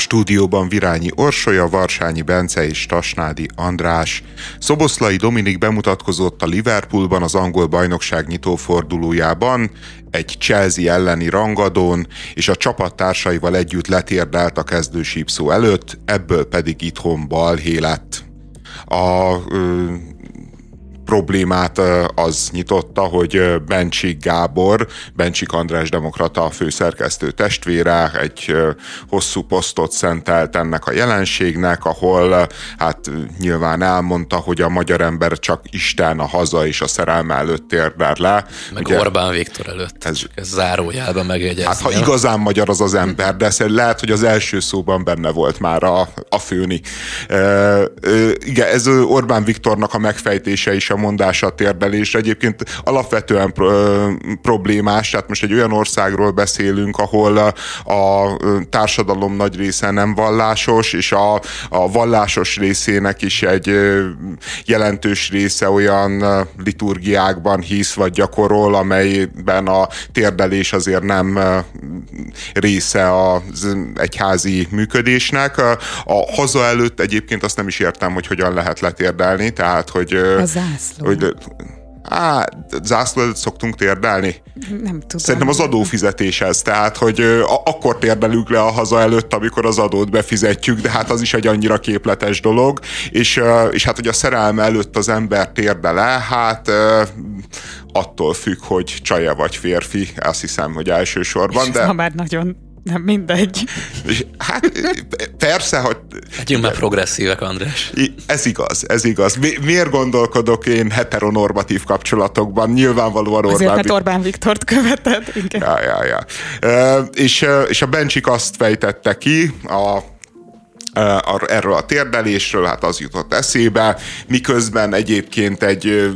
stúdióban Virányi Orsolya, Varsányi Bence és Tasnádi András. Szoboszlai Dominik bemutatkozott a Liverpoolban az angol bajnokság nyitófordulójában, egy Chelsea elleni rangadón, és a csapattársaival együtt letérdelt a kezdő sípszó előtt, ebből pedig itthon balhé lett. A problémát az nyitotta, hogy Bencsik Gábor, Bencsik András demokrata főszerkesztő testvére egy hosszú posztot szentelt ennek a jelenségnek, ahol hát nyilván elmondta, hogy a magyar ember csak Isten, a haza és a szerelme előtt térdel le. Meg Ugye, Orbán Viktor előtt, ez, ez zárójelben megjegyezni. Hát ha igazán magyar az az ember, de lehet, hogy az első szóban benne volt már a, a főni. E, e, igen, ez Orbán Viktornak a megfejtése is a mondása a térdelésre. Egyébként alapvetően pro- problémás, tehát most egy olyan országról beszélünk, ahol a társadalom nagy része nem vallásos, és a, a vallásos részének is egy jelentős része olyan liturgiákban hisz vagy gyakorol, amelyben a térdelés azért nem része az egyházi működésnek. A haza előtt egyébként azt nem is értem, hogy hogyan lehet letérdelni, tehát hogy, a zászló. hogy Á, zászló előtt szoktunk térdelni? Nem tudom. Szerintem az adófizetés ez, tehát, hogy a- akkor térdelünk le a haza előtt, amikor az adót befizetjük, de hát az is egy annyira képletes dolog, és, és hát, hogy a szerelme előtt az ember térdele, hát attól függ, hogy csaja vagy férfi, azt hiszem, hogy elsősorban. És de... ma már nagyon nem mindegy. Hát persze, hogy... Legyünk már progresszívek, András. Ez igaz, ez igaz. Mi, miért gondolkodok én heteronormatív kapcsolatokban? Nyilvánvalóan Orbán... Azért, Orbán Viktort követed. Igen. Ja, ja, ja. E, és, és a Bencsik azt fejtette ki, a erről a térdelésről, hát az jutott eszébe, miközben egyébként egy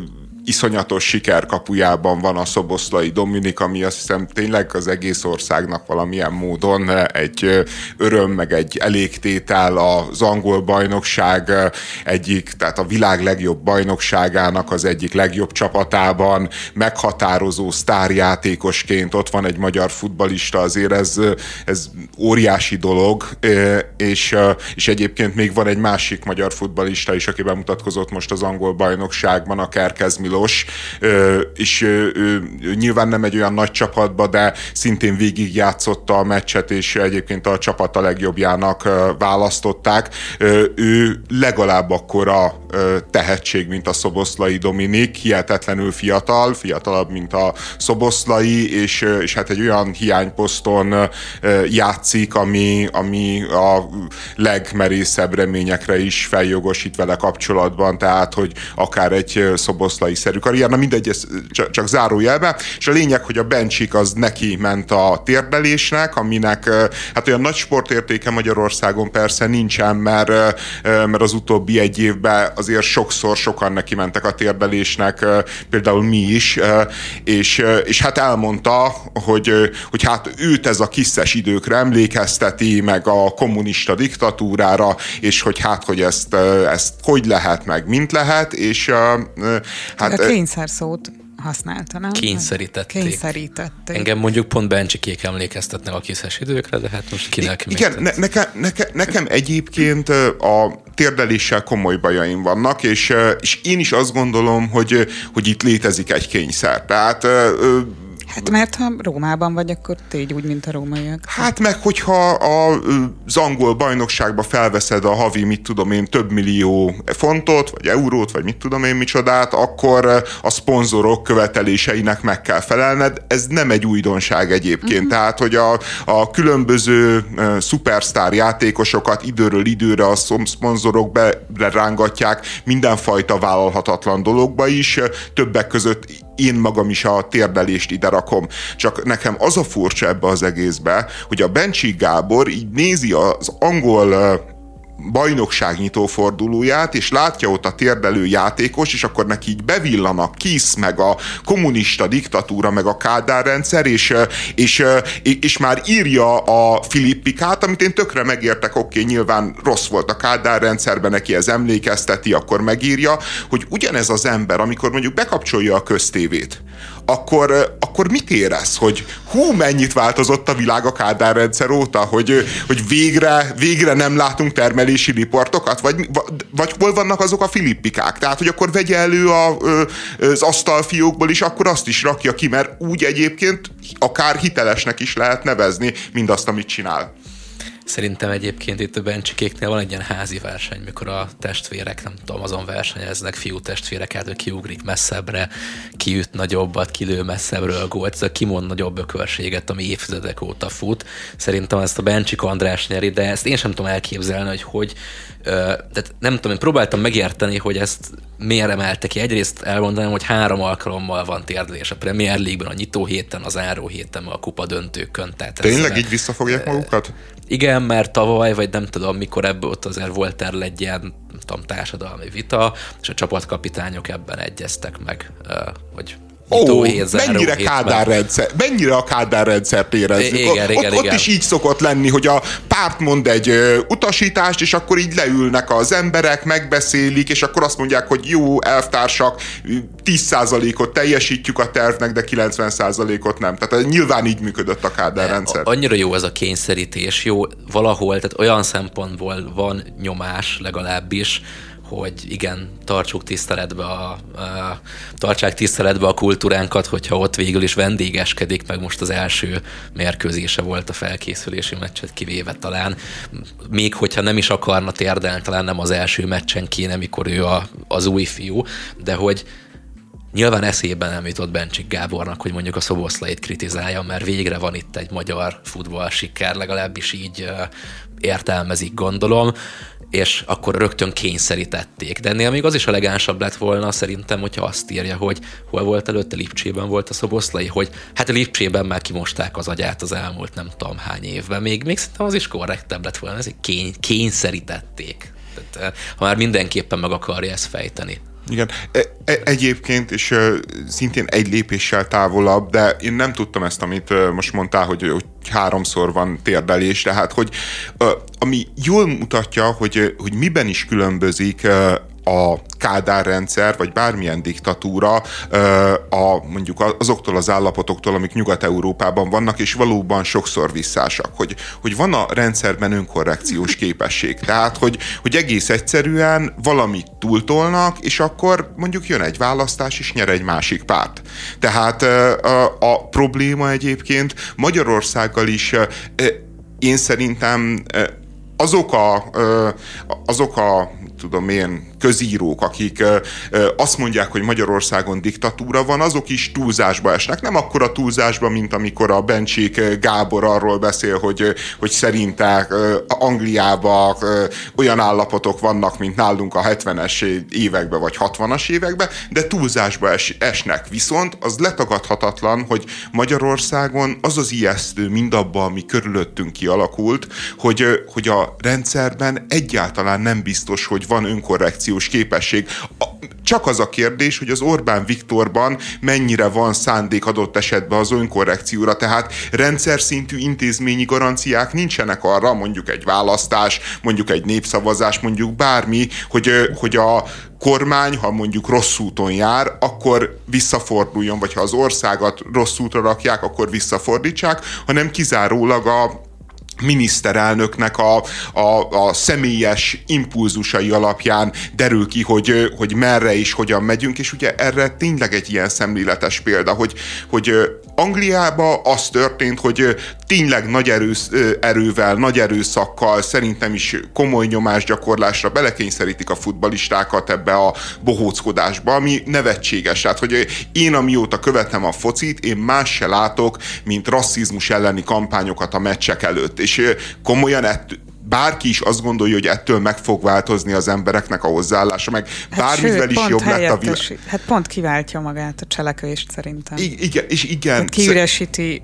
iszonyatos siker kapujában van a szoboszlai Dominik, ami azt hiszem tényleg az egész országnak valamilyen módon egy öröm, meg egy elégtétel az angol bajnokság egyik, tehát a világ legjobb bajnokságának az egyik legjobb csapatában meghatározó sztárjátékosként ott van egy magyar futbalista, azért ez, ez óriási dolog, és, és egyébként még van egy másik magyar futbalista is, aki bemutatkozott most az angol bajnokságban, a Kerkez Milos, és nyilván nem egy olyan nagy csapatba, de szintén végigjátszotta a meccset, és egyébként a csapat a legjobbjának választották. Ő legalább akkora tehetség, mint a Szoboszlai Dominik, hihetetlenül fiatal, fiatalabb, mint a Szoboszlai, és, és hát egy olyan hiányposzton játszik, ami, ami a legmerészebb reményekre is feljogosít vele kapcsolatban, tehát, hogy akár egy Szoboszlai szerű karrier, na mindegy, ez csak, csak zárójelbe, és a lényeg, hogy a Bencsik az neki ment a térdelésnek, aminek hát olyan nagy sportértéke Magyarországon persze nincsen, mert, mert az utóbbi egy évben azért sokszor sokan neki mentek a térdelésnek, például mi is, és, és hát elmondta, hogy, hogy hát őt ez a kiszes időkre emlékezteti, meg a kommunista diktatúrára, és hogy hát, hogy ezt, ezt hogy lehet, meg mint lehet, és hát... A kényszer szót használta, nem? Kényszerítették. Kényszerítették. Engem mondjuk pont Bencsikék emlékeztetnek a kiszes időkre, de hát most kinek Igen, ne, nekem, nekem, nekem egyébként a térdeléssel komoly bajaim vannak, és, és én is azt gondolom, hogy, hogy itt létezik egy kényszer. Tehát Hát mert ha Rómában vagy, akkor tégy úgy, mint a rómaiak. Hát meg, hogyha a, az angol bajnokságba felveszed a havi, mit tudom én, több millió fontot, vagy eurót, vagy mit tudom én micsodát, akkor a szponzorok követeléseinek meg kell felelned. Ez nem egy újdonság egyébként. Uh-huh. Tehát, hogy a, a különböző uh, szupersztár játékosokat időről időre a szponzorok berángatják mindenfajta vállalhatatlan dologba is, többek között én magam is a térdelést ide rakom. Csak nekem az a furcsa ebbe az egészbe, hogy a Bencsi Gábor így nézi az angol bajnokságnyitó fordulóját, és látja ott a térdelő játékos, és akkor neki így bevillanak Kisz, meg a kommunista diktatúra, meg a Kádár rendszer, és, és, és már írja a Filippikát, amit én tökre megértek, oké, okay, nyilván rossz volt a Kádár rendszerben, neki ez emlékezteti, akkor megírja, hogy ugyanez az ember, amikor mondjuk bekapcsolja a köztévét, akkor, akkor mit érez, hogy hú, mennyit változott a világ a Kádár rendszer óta, hogy, hogy végre, végre nem látunk termelési riportokat, vagy, vagy hol vannak azok a filippikák? Tehát, hogy akkor vegye elő a, az asztalfiókból is, akkor azt is rakja ki, mert úgy egyébként akár hitelesnek is lehet nevezni mindazt, amit csinál. Szerintem egyébként itt a Bencsikéknél van egy ilyen házi verseny, mikor a testvérek, nem tudom, azon versenyeznek, fiú testvérek át, kiugrik messzebbre, kiüt nagyobbat, kilő messzebbről a gólt, ez a kimond nagyobb ökörséget, ami évtizedek óta fut. Szerintem ezt a Bencsik András nyeri, de ezt én sem tudom elképzelni, hogy hogy tehát nem tudom, én próbáltam megérteni, hogy ezt miért emelte ki. Egyrészt elmondanám, hogy három alkalommal van térdelés a Premier League-ben, a nyitó héten, az áró héten, a kupa döntőkön. Tehát Tényleg ez, így visszafogják magukat? Igen, mert tavaly, vagy nem tudom, mikor ebből ott azért volt erről egy ilyen nem tudom, társadalmi vita, és a csapatkapitányok ebben egyeztek meg, hogy Ó, mennyire Kádár rendszer, mennyire a Kádár rendszert érezzük. Igen, ott, igen, ott, igen. ott is így szokott lenni, hogy a párt mond egy ö, utasítást, és akkor így leülnek az emberek, megbeszélik, és akkor azt mondják, hogy jó, elvtársak, 10%-ot teljesítjük a tervnek, de 90%-ot nem. Tehát nyilván így működött a Kádár rendszer. Annyira jó ez a kényszerítés, jó valahol, tehát olyan szempontból van nyomás legalábbis, hogy igen, tartsuk tiszteletbe a, a, tartsák tiszteletbe a kultúránkat, hogyha ott végül is vendégeskedik, meg most az első mérkőzése volt a felkészülési meccset kivéve talán. Még hogyha nem is akarna térdelni, talán nem az első meccsen kéne, mikor ő a, az új fiú, de hogy Nyilván eszében nem jutott Bencsik Gábornak, hogy mondjuk a Szoboszlait kritizálja, mert végre van itt egy magyar futball siker, legalábbis így értelmezik, gondolom és akkor rögtön kényszerítették. De ennél még az is elegánsabb lett volna szerintem, hogyha azt írja, hogy hol volt előtte, Lipcsében volt a szoboszlai, hogy hát Lipcsében már kimosták az agyát az elmúlt nem tudom hány évben. Még, még szerintem az is korrektebb lett volna, ezért kény, kényszerítették. Tehát, eh, ha már mindenképpen meg akarja ezt fejteni. Igen. E, e, egyébként, és szintén egy lépéssel távolabb, de én nem tudtam ezt, amit most mondtál, hogy, hogy háromszor van térdelés, tehát hogy ami jól mutatja, hogy, hogy miben is különbözik a Kádár rendszer, vagy bármilyen diktatúra a, mondjuk azoktól az állapotoktól, amik Nyugat-Európában vannak, és valóban sokszor visszásak, hogy, hogy van a rendszerben önkorrekciós képesség. Tehát, hogy, hogy egész egyszerűen valamit túltolnak, és akkor mondjuk jön egy választás, és nyer egy másik párt. Tehát a, a probléma egyébként Magyarországgal is én szerintem azok a, azok a tudom én, közírók, akik azt mondják, hogy Magyarországon diktatúra van, azok is túlzásba esnek. Nem akkor a túlzásba, mint amikor a Bencsik Gábor arról beszél, hogy, hogy szerinte Angliában olyan állapotok vannak, mint nálunk a 70-es években vagy 60-as években, de túlzásba es, esnek. Viszont az letagadhatatlan, hogy Magyarországon az az ijesztő mindabban, ami körülöttünk kialakult, hogy, hogy a rendszerben egyáltalán nem biztos, hogy van önkorrekciós képesség. Csak az a kérdés, hogy az Orbán Viktorban mennyire van szándék adott esetben az önkorrekcióra, tehát rendszer szintű intézményi garanciák nincsenek arra, mondjuk egy választás, mondjuk egy népszavazás, mondjuk bármi, hogy, hogy a kormány, ha mondjuk rossz úton jár, akkor visszaforduljon, vagy ha az országot rossz útra rakják, akkor visszafordítsák, hanem kizárólag a miniszterelnöknek a, a, a személyes impulzusai alapján derül ki, hogy, hogy merre és hogyan megyünk, és ugye erre tényleg egy ilyen szemléletes példa, hogy, hogy Angliában az történt, hogy tényleg nagy erősz, erővel, nagy erőszakkal, szerintem is komoly nyomásgyakorlásra belekényszerítik a futbalistákat ebbe a bohóckodásba, ami nevetséges. Tehát, hogy én amióta követem a focit, én más se látok, mint rasszizmus elleni kampányokat a meccsek előtt. És komolyan ett, bárki is azt gondolja, hogy ettől meg fog változni az embereknek a hozzáállása, meg hát bármivel sőt, is jobb lett a világ. Hát pont kiváltja magát a cselekvést szerintem. I- igen, és igen. Hát kiüresíti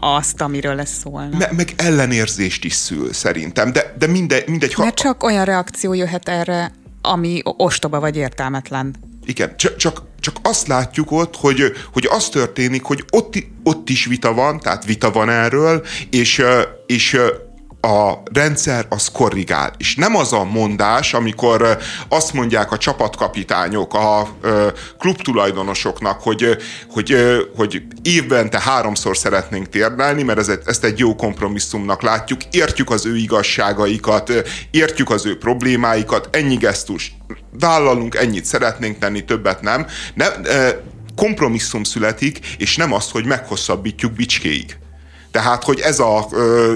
azt, amiről lesz szólna. Me- meg ellenérzést is szül szerintem, de, de minde, mindegy. Ha... Mert csak olyan reakció jöhet erre, ami ostoba vagy értelmetlen. Igen, csak, csak, csak azt látjuk ott, hogy, hogy az történik, hogy ott, ott is vita van, tehát vita van erről, és, és a rendszer az korrigál. És nem az a mondás, amikor azt mondják a csapatkapitányok, a klubtulajdonosoknak, hogy, hogy, hogy évente háromszor szeretnénk térdelni, mert ez, ezt egy jó kompromisszumnak látjuk, értjük az ő igazságaikat, értjük az ő problémáikat, ennyi gesztus vállalunk, ennyit szeretnénk tenni, többet nem. nem kompromisszum születik, és nem az, hogy meghosszabbítjuk bicskéig. Tehát, hogy ez a ö,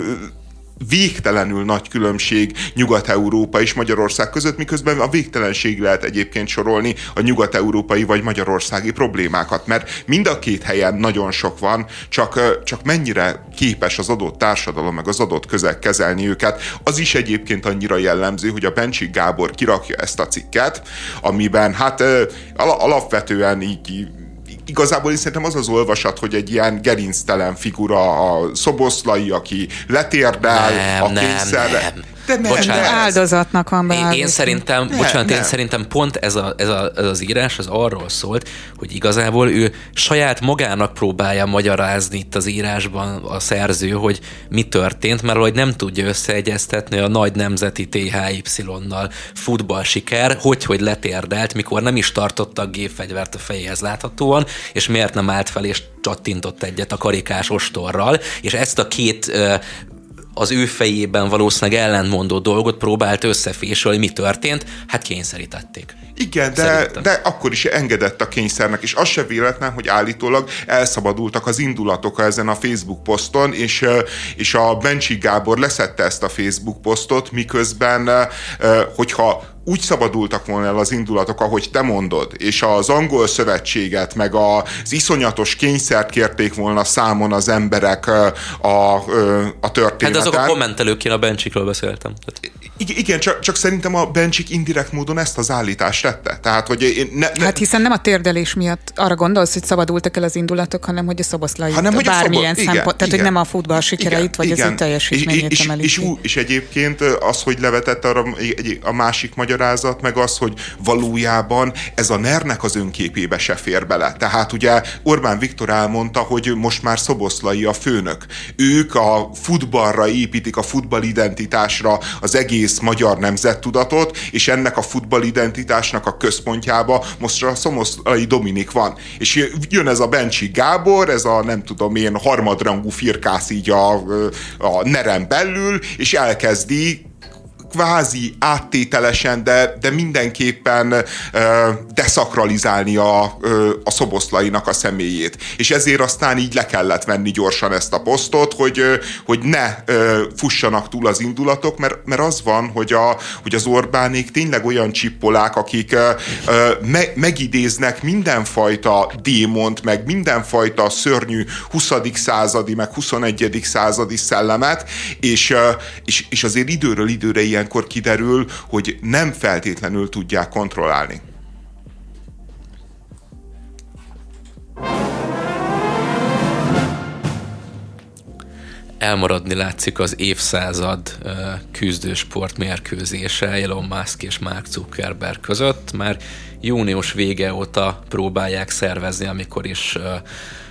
végtelenül nagy különbség Nyugat-Európa és Magyarország között, miközben a végtelenség lehet egyébként sorolni a nyugat-európai vagy magyarországi problémákat, mert mind a két helyen nagyon sok van, csak, csak mennyire képes az adott társadalom meg az adott közeg kezelni őket. Az is egyébként annyira jellemző, hogy a Bencsik Gábor kirakja ezt a cikket, amiben hát alapvetően így igazából én szerintem az az olvasat, hogy egy ilyen gerinctelen figura a szoboszlai, aki letérdel nem, a kényszerre. Nem, de nem, bocsánat, de áldozatnak van beáldozva. Én, én szerintem, nem, bocsánat, nem. én szerintem pont ez, a, ez, a, ez az írás az arról szólt, hogy igazából ő saját magának próbálja magyarázni itt az írásban a szerző, hogy mi történt, mert hogy nem tudja összeegyeztetni a nagy nemzeti THY-nal futball siker, hogy, hogy letérdelt, mikor nem is tartottak gépfegyvert a fejéhez láthatóan, és miért nem állt fel és csattintott egyet a karikás ostorral, és ezt a két az ő fejében valószínűleg ellentmondó dolgot próbált összefésülni, mi történt, hát kényszerítették. Igen, de, de akkor is engedett a kényszernek, és az se véletlen, hogy állítólag elszabadultak az indulatok ezen a Facebook poszton, és, és a Bencsi Gábor leszette ezt a Facebook posztot, miközben, hogyha úgy szabadultak volna el az indulatok, ahogy te mondod, és az angol szövetséget, meg az iszonyatos kényszert kérték volna számon az emberek a, a, a történeten. Hát azok a kommentelők, én a Bencsikről beszéltem. Igen, csak, csak szerintem a Bencsik indirekt módon ezt az állítást tette. Tehát, hogy én ne, ne... Hát hiszen nem a térdelés miatt arra gondolsz, hogy szabadultak el az indulatok, hanem hogy a szoboszlai hanem, hogy bármilyen szobor... szempont. Tehát, igen, hogy nem a futball sikereit, igen, vagy igen. az ő teljesítményét és, és, és, és, egyébként az, hogy levetett arra a másik magyarázat, meg az, hogy valójában ez a nernek az önképébe se fér bele. Tehát ugye Orbán Viktor elmondta, hogy most már szoboszlai a főnök. Ők a futballra építik, a futballidentitásra az egész magyar nemzettudatot, és ennek a futballidentitásnak a központjába most a Szomoszlai Dominik van. És jön ez a Bencsi Gábor, ez a nem tudom én harmadrangú firkász így a, a nerem belül, és elkezdi kvázi áttételesen, de, de mindenképpen uh, deszakralizálni a, uh, a szoboszlainak a személyét. És ezért aztán így le kellett venni gyorsan ezt a posztot, hogy, uh, hogy ne uh, fussanak túl az indulatok, mert, mert az van, hogy, a, hogy az Orbánék tényleg olyan csippolák, akik uh, me, megidéznek mindenfajta démont, meg mindenfajta szörnyű 20. századi, meg 21. századi szellemet, és, és, és azért időről időre ilyen ilyenkor kiderül, hogy nem feltétlenül tudják kontrollálni. elmaradni látszik az évszázad küzdősport mérkőzése Elon Musk és Mark Zuckerberg között. Már június vége óta próbálják szervezni, amikor is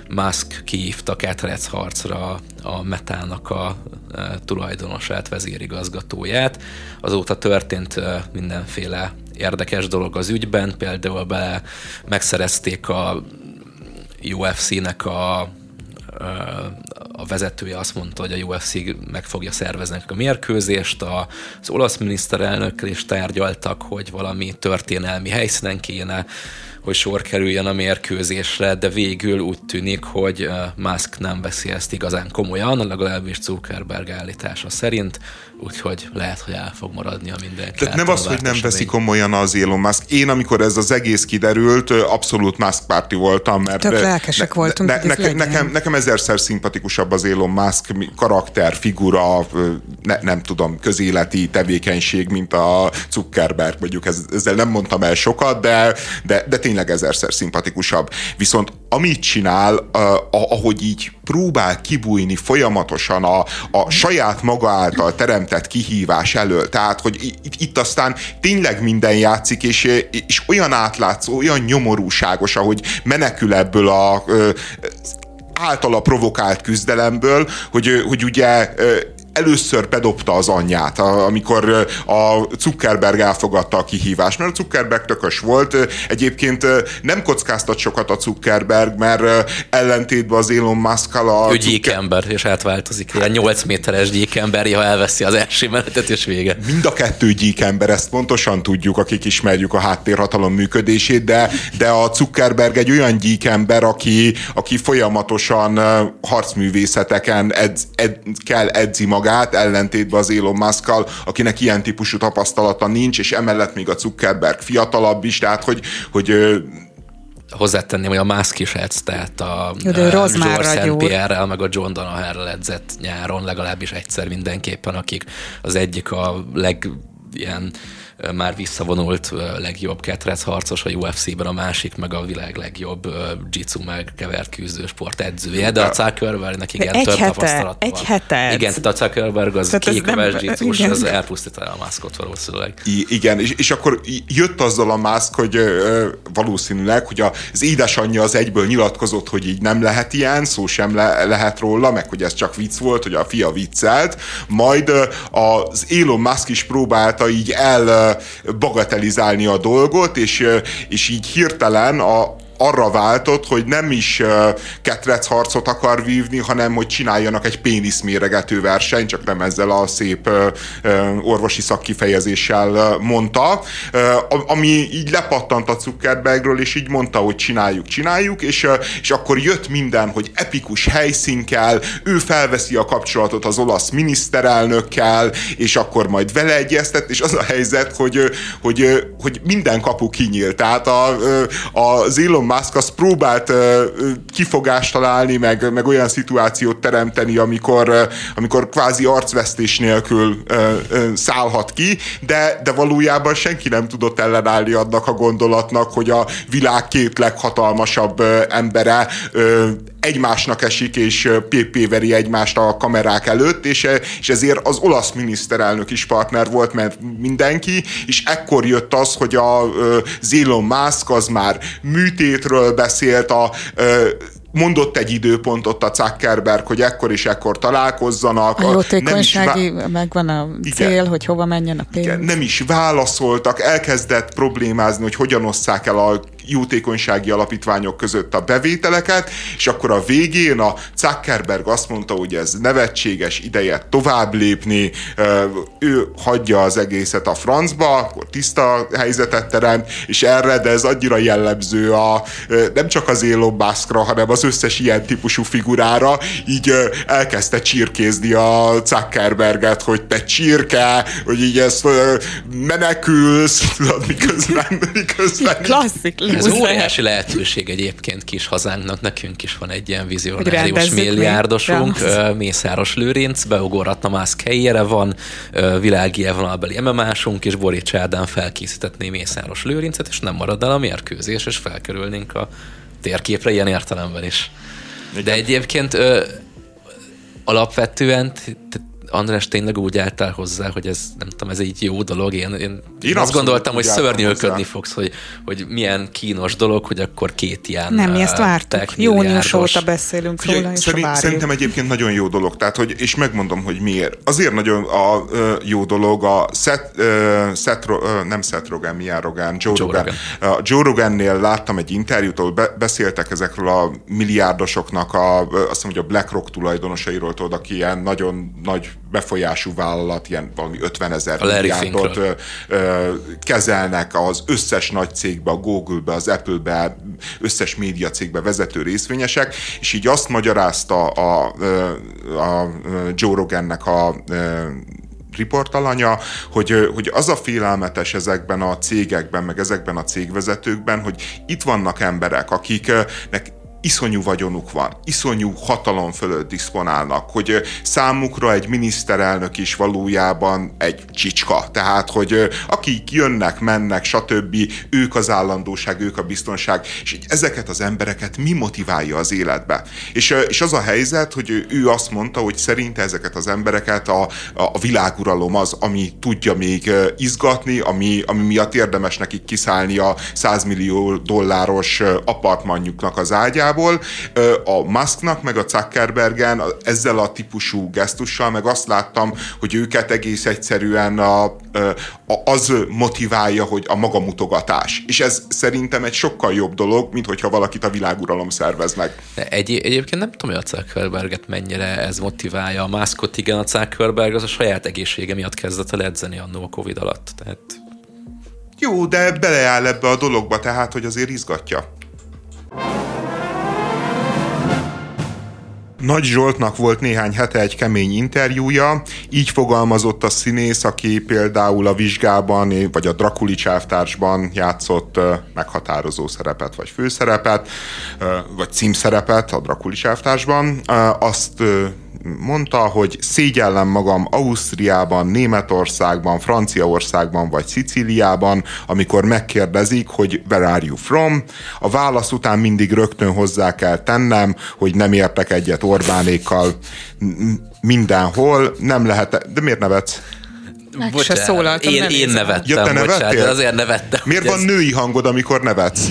Musk kihívta Ketrec harcra a Metának a e, tulajdonosát, vezérigazgatóját. Azóta történt e, mindenféle érdekes dolog az ügyben, például be megszerezték a UFC-nek a e, a vezetője azt mondta, hogy a UFC meg fogja szervezni a mérkőzést, az olasz miniszterelnökkel is tárgyaltak, hogy valami történelmi helyszínen kéne hogy sor kerüljön a mérkőzésre, de végül úgy tűnik, hogy Musk nem veszi ezt igazán komolyan, legalábbis Zuckerberg állítása szerint, úgyhogy lehet, hogy el fog maradni a mindenki. Tehát nem az, hogy nem veszi komolyan az Elon Musk. Én, amikor ez az egész kiderült, abszolút Musk párti voltam, mert Tök lelkesek ne, voltunk. Ne, nekem, nekem, nekem ezerszer szimpatikusabb az Elon Musk karakter, figura, ne, nem tudom, közéleti tevékenység, mint a Zuckerberg, mondjuk ezzel nem mondtam el sokat, de, de, de tényleg ezerszer szimpatikusabb. Viszont amit csinál, ahogy így próbál kibújni folyamatosan a, a saját maga által teremtett kihívás elől. Tehát, hogy itt, aztán tényleg minden játszik, és, és olyan átlátszó, olyan nyomorúságos, ahogy menekül ebből a általa provokált küzdelemből, hogy, hogy ugye először bedobta az anyját, amikor a Zuckerberg elfogadta a kihívást, mert a Zuckerberg tökös volt. Egyébként nem kockáztat sokat a Zuckerberg, mert ellentétben az Elon musk a... Ő gyékember, és átváltozik. Ilyen 8 méteres gyékember, ha elveszi az első menetet, és vége. Mind a kettő gyékember, ezt pontosan tudjuk, akik ismerjük a háttérhatalom működését, de, de a Zuckerberg egy olyan gyékember, aki, aki folyamatosan harcművészeteken edz, ed, kell edzi magát, ellentétben az Elon musk akinek ilyen típusú tapasztalata nincs, és emellett még a Zuckerberg fiatalabb is, tehát hogy, hogy hozzátenném, hogy a Musk is edz, tehát a, a George St. Pierre-rel, meg a John Donaherrel edzett nyáron legalábbis egyszer mindenképpen, akik az egyik a leg ilyen már visszavonult legjobb ketrec harcos a UFC-ben, a másik meg a világ legjobb jitsu meg kevert küzdősport edzője, de a Zuckerbergnek igen, egy több hete, tapasztalat egy van. Heted. Igen, tehát a Zuckerberg az kéköves jitsus, az elpusztítaná a maszkot valószínűleg. I- igen, és, és akkor jött azzal a maszk, hogy ö, valószínűleg, hogy az édesanyja az egyből nyilatkozott, hogy így nem lehet ilyen, szó sem le- lehet róla, meg hogy ez csak vicc volt, hogy a fia viccelt, majd az Elon Musk is próbálta így el bagatelizálni a dolgot, és, és így hirtelen a, arra váltott, hogy nem is ketrec harcot akar vívni, hanem hogy csináljanak egy péniszméregető versenyt, csak nem ezzel a szép orvosi szakkifejezéssel mondta, ami így lepattant a Zuckerbergről, és így mondta, hogy csináljuk, csináljuk, és, és akkor jött minden, hogy epikus helyszín kell, ő felveszi a kapcsolatot az olasz miniszterelnökkel, és akkor majd vele egyeztet, és az a helyzet, hogy, hogy, hogy minden kapu kinyílt. Tehát a, az Elon Musk az próbált kifogást találni, meg, meg olyan szituációt teremteni, amikor, amikor kvázi arcvesztés nélkül szállhat ki, de, de valójában senki nem tudott ellenállni annak a gondolatnak, hogy a világ két leghatalmasabb embere egymásnak esik, és PP veri egymást a kamerák előtt, és, és ezért az olasz miniszterelnök is partner volt, mert mindenki, és ekkor jött az, hogy a, az Elon Musk az már műtétről beszélt, a mondott egy időpontot a Zuckerberg, hogy ekkor és ekkor találkozzanak. A jótékonysági vá- megvan a cél, igen, hogy hova menjen a pénz. Igen, nem is válaszoltak, elkezdett problémázni, hogy hogyan osszák el a jótékonysági alapítványok között a bevételeket, és akkor a végén a Zuckerberg azt mondta, hogy ez nevetséges ideje tovább lépni, ő hagyja az egészet a francba, akkor tiszta helyzetet teremt, és erre, de ez annyira jellemző a, nem csak az Elon Muskra, hanem az összes ilyen típusú figurára, így elkezdte csirkézni a Zuckerberget, hogy te csirke, hogy így ezt menekülsz, miközben, miközben Klasszik, ez óriási lehetőség egyébként kis hazánknak, nekünk is van egy ilyen vizionárius milliárdosunk, Mészáros Lőrinc, beugorhatna Mászk helyére, van. Világi evonalbeli MMA-sunk, és Borics Ádám felkészítetné Mészáros Lőrincet, és nem marad el a mérkőzés, és felkerülnénk a térképre ilyen értelemben is. De egyébként alapvetően András tényleg úgy álltál hozzá, hogy ez nem tudom, ez egy jó dolog. Én, én, én azt gondoltam, hogy szörnyűködni fogsz, hogy, hogy milyen kínos dolog, hogy akkor két ilyen Nem, mi ezt vártuk. Június óta beszélünk Figyelj, róla, és szerint, Szerintem egyébként nagyon jó dolog, tehát, hogy, és megmondom, hogy miért. Azért nagyon a, a jó dolog a Seth, uh, Seth uh, nem Seth Rogen, milyen Rogan, Joe, Joe Rogan. Rogan. Uh, Joe Rogannél láttam egy interjút, ahol be, beszéltek ezekről a milliárdosoknak, a, azt hiszem, hogy a BlackRock tulajdonosairól, tudod, aki ilyen nagyon nagy befolyású vállalat, ilyen valami 50 ezer milliárdot kezelnek az összes nagy cégbe, a Google-be, az Apple-be, összes média cégbe vezető részvényesek, és így azt magyarázta a, a, a Joe Rogannek a riportalanya, hogy, hogy az a félelmetes ezekben a cégekben, meg ezekben a cégvezetőkben, hogy itt vannak emberek, akiknek iszonyú vagyonuk van, iszonyú hatalom fölött diszponálnak, hogy számukra egy miniszterelnök is valójában egy csicska. Tehát, hogy akik jönnek, mennek, stb., ők az állandóság, ők a biztonság, és ezeket az embereket mi motiválja az életbe? És, és az a helyzet, hogy ő azt mondta, hogy szerinte ezeket az embereket a, a világuralom az, ami tudja még izgatni, ami, ami miatt érdemes nekik kiszállni a 100 millió dolláros apartmanjuknak az ágyára, igazából a Musknak, meg a Zuckerbergen ezzel a típusú gesztussal, meg azt láttam, hogy őket egész egyszerűen a, a, az motiválja, hogy a magamutogatás. És ez szerintem egy sokkal jobb dolog, mint hogyha valakit a világuralom szervez meg. De egy, egyébként nem tudom, hogy a Zuckerberget mennyire ez motiválja. A Muskot igen, a Zuckerberg az a saját egészsége miatt kezdett el edzeni annó a Covid alatt. Tehát jó, de beleáll ebbe a dologba, tehát, hogy azért izgatja. Nagy Zsoltnak volt néhány hete egy kemény interjúja, így fogalmazott a színész, aki például a vizsgában vagy a Drakuli csávtársban játszott meghatározó szerepet vagy főszerepet, vagy címszerepet a Drakuli csávtársban. Azt mondta, hogy szégyellem magam Ausztriában, Németországban, Franciaországban vagy Szicíliában, amikor megkérdezik, hogy where are you from? A válasz után mindig rögtön hozzá kell tennem, hogy nem értek egyet Orbánékkal mindenhol, nem lehet, de miért nevetsz? Meg bocsánat, se szólaltam, én, én nevettem, ja, te bocsánat, azért nevettem. Miért van ez... női hangod, amikor nevetsz?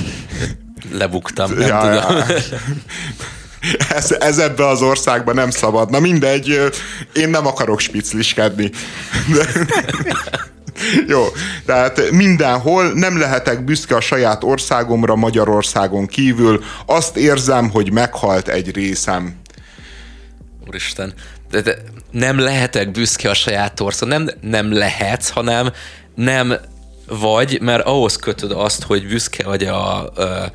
Lebuktam, nem ja, tudom. Ja. ez, ez ebbe az országban nem szabad. Na mindegy, én nem akarok spicliskedni. De... Jó, tehát mindenhol nem lehetek büszke a saját országomra Magyarországon kívül. Azt érzem, hogy meghalt egy részem. Úristen, de, de nem lehetek büszke a saját ország, nem, nem lehetsz, hanem nem vagy, mert ahhoz kötöd azt, hogy büszke vagy a, a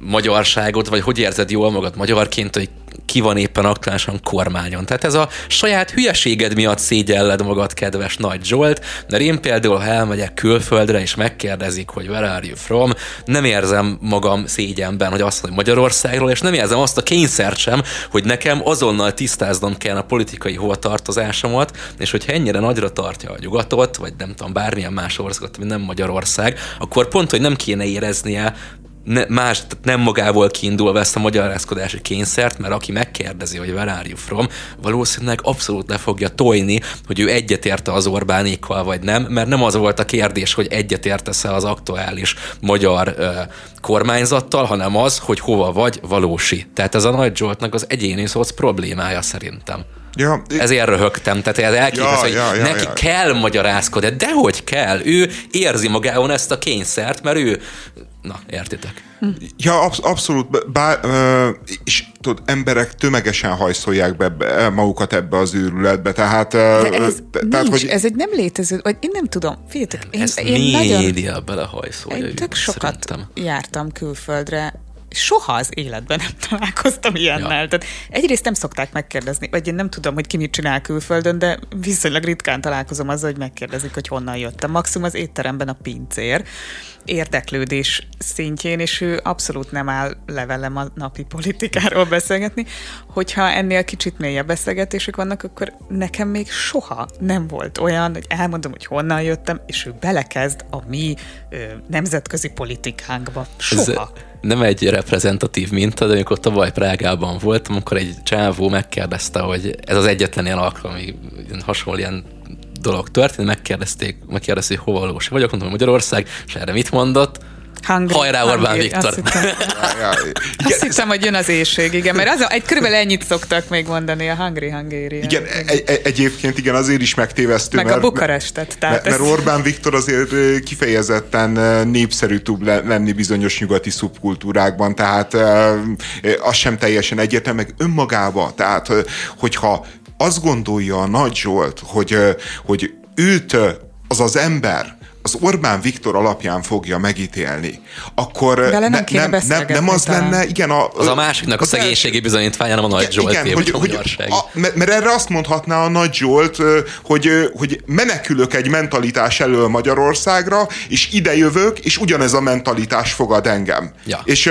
magyarságot, vagy hogy érzed jól magad magyarként, hogy ki van éppen aktuálisan kormányon. Tehát ez a saját hülyeséged miatt szégyelled magad, kedves Nagy Zsolt, mert én például, ha elmegyek külföldre, és megkérdezik, hogy where are you from, nem érzem magam szégyenben, hogy azt mondom Magyarországról, és nem érzem azt a kényszert sem, hogy nekem azonnal tisztáznom kell a politikai hovatartozásomat, és hogyha ennyire nagyra tartja a nyugatot, vagy nem tudom, bármilyen más országot, ami nem Magyarország, akkor pont, hogy nem kéne éreznie ne, más, nem magából kiindulva ezt a magyarázkodási kényszert, mert aki megkérdezi, hogy where are you from, valószínűleg abszolút le fogja tojni, hogy ő egyetérte az Orbánékkal, vagy nem, mert nem az volt a kérdés, hogy egyetértesz-e az aktuális magyar ö, kormányzattal, hanem az, hogy hova vagy valósi. Tehát ez a Nagy Zsoltnak az egyéni szósz problémája szerintem. Ja, Ezért röhögtem, tehát ez elképesztő, ja, hogy ja, neki ja. kell magyarázkodni, de hogy kell? Ő érzi magában ezt a kényszert, mert ő Na, értitek? Ja, absz- abszolút. Bár, és tudod, emberek tömegesen hajszolják be, magukat ebbe az őrületbe, tehát... De ez, te, tehát, hogy... ez egy nem létező, vagy én nem tudom, figyeljetek, én, ez én média nagyon, belehajszolja. Én tök sokat szerintem. jártam külföldre, soha az életben nem találkoztam ilyennel. Ja. Tehát egyrészt nem szokták megkérdezni, vagy én nem tudom, hogy ki mit csinál külföldön, de viszonylag ritkán találkozom azzal, hogy megkérdezik, hogy honnan jöttem. Maximum az étteremben a pincér érdeklődés szintjén, és ő abszolút nem áll levelem a napi politikáról beszélgetni. Hogyha ennél kicsit mélyebb beszélgetések vannak, akkor nekem még soha nem volt olyan, hogy elmondom, hogy honnan jöttem, és ő belekezd a mi ö, nemzetközi politikánkba. Soha. Ez nem egy reprezentatív minta, de amikor tavaly Prágában voltam, amikor egy csávó megkérdezte, hogy ez az egyetlen ilyen alkalom, ami hasonló ilyen dolog történt, megkérdezték, megkérdezték, hogy hova valós vagyok, hogy Magyarország, és erre mit mondott? Hungry, Hajrá Orbán hungry, Viktor. Azt hittem, azt hittem, hogy jön az éjség, igen, mert az, egy, körülbelül ennyit szoktak még mondani a Hungry Hungary. Igen, egy, egy, egyébként igen, azért is megtévesztő. Meg mert, a Bukarestet. Tehát mert, mert Orbán Viktor azért kifejezetten népszerű tud lenni bizonyos nyugati szubkultúrákban, tehát az sem teljesen egyetem, meg önmagába, tehát hogyha azt gondolja a Nagy Zsolt, hogy, hogy őt az az ember, az Orbán Viktor alapján fogja megítélni, akkor nem, nem, nem, nem, nem az talán. lenne, igen, a, az a másiknak a szegénységi bizonyítványa, nem a Nagy Zsolt. Igen, hogy, hogy a, mert erre azt mondhatná a Nagy Zsolt, hogy, hogy menekülök egy mentalitás elől Magyarországra, és ide jövök, és ugyanez a mentalitás fogad engem. Ja. És,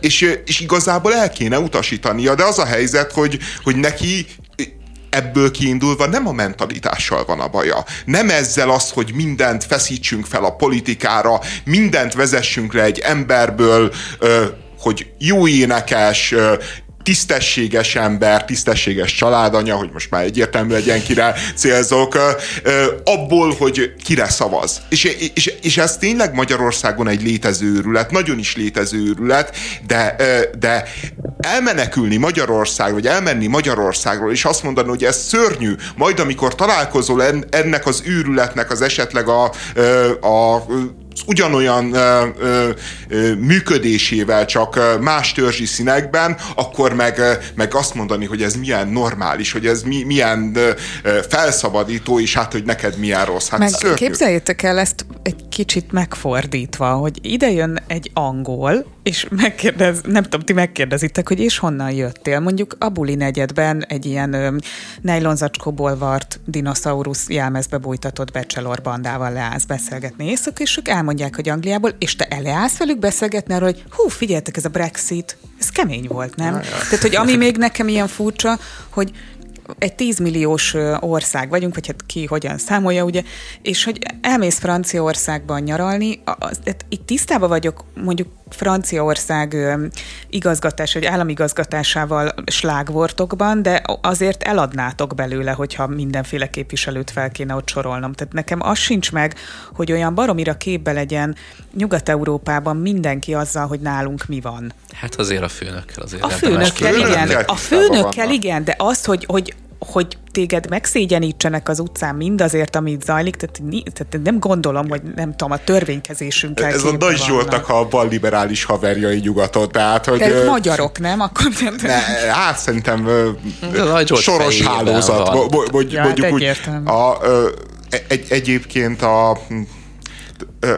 és, és igazából el kéne utasítania, de az a helyzet, hogy, hogy neki ebből kiindulva nem a mentalitással van a baja. Nem ezzel az, hogy mindent feszítsünk fel a politikára, mindent vezessünk le egy emberből, hogy jó énekes, tisztességes ember, tisztességes családanya, hogy most már egyértelmű legyen, kire célzok, abból, hogy kire szavaz. És, és, és ez tényleg Magyarországon egy létező őrület, nagyon is létező őrület, de, de elmenekülni Magyarország, vagy elmenni Magyarországról, és azt mondani, hogy ez szörnyű, majd amikor találkozol ennek az őrületnek az esetleg a, a ugyanolyan ö, ö, ö, működésével, csak más törzsi színekben, akkor meg, meg azt mondani, hogy ez milyen normális, hogy ez mi, milyen ö, felszabadító, és hát, hogy neked milyen rossz. Hát meg szörnyű. képzeljétek el ezt egy kicsit megfordítva, hogy ide jön egy angol, és megkérdez, nem tudom, ti megkérdezitek, hogy és honnan jöttél? Mondjuk a Buli negyedben egy ilyen ö, nejlonzacskóból vart dinoszaurusz jelmezbe bújtatott bachelor bandával leállsz beszélgetni éjszaka, és ők elmondják, hogy Angliából, és te eleállsz velük beszélgetni arról, hogy hú, figyeltek, ez a Brexit, ez kemény volt, nem? Tehát, hogy ami még nekem ilyen furcsa, hogy egy 10 milliós ország vagyunk, vagy hát ki hogyan számolja, ugye, és hogy elmész Franciaországban nyaralni, az, itt tisztában vagyok mondjuk Franciaország igazgatás, vagy államigazgatásával slágvortokban, de azért eladnátok belőle, hogyha mindenféle képviselőt fel kéne ott sorolnom. Tehát nekem az sincs meg, hogy olyan baromira képbe legyen Nyugat-Európában mindenki azzal, hogy nálunk mi van. Hát azért a főnökkel azért. A főnökkel, igen. A főnökkel, igen, de az, hogy, hogy hogy téged megszégyenítsenek az utcán mindazért, amit zajlik, tehát, tehát nem gondolom, hogy nem tudom, a törvénykezésünkkel Ez a Nagy Zsoltak a balliberális haverjai nyugaton, tehát, hogy... De magyarok, nem? Akkor nem... Ne, hát szerintem soros hálózat, mondjuk ja, hát úgy. A, egy, egyébként a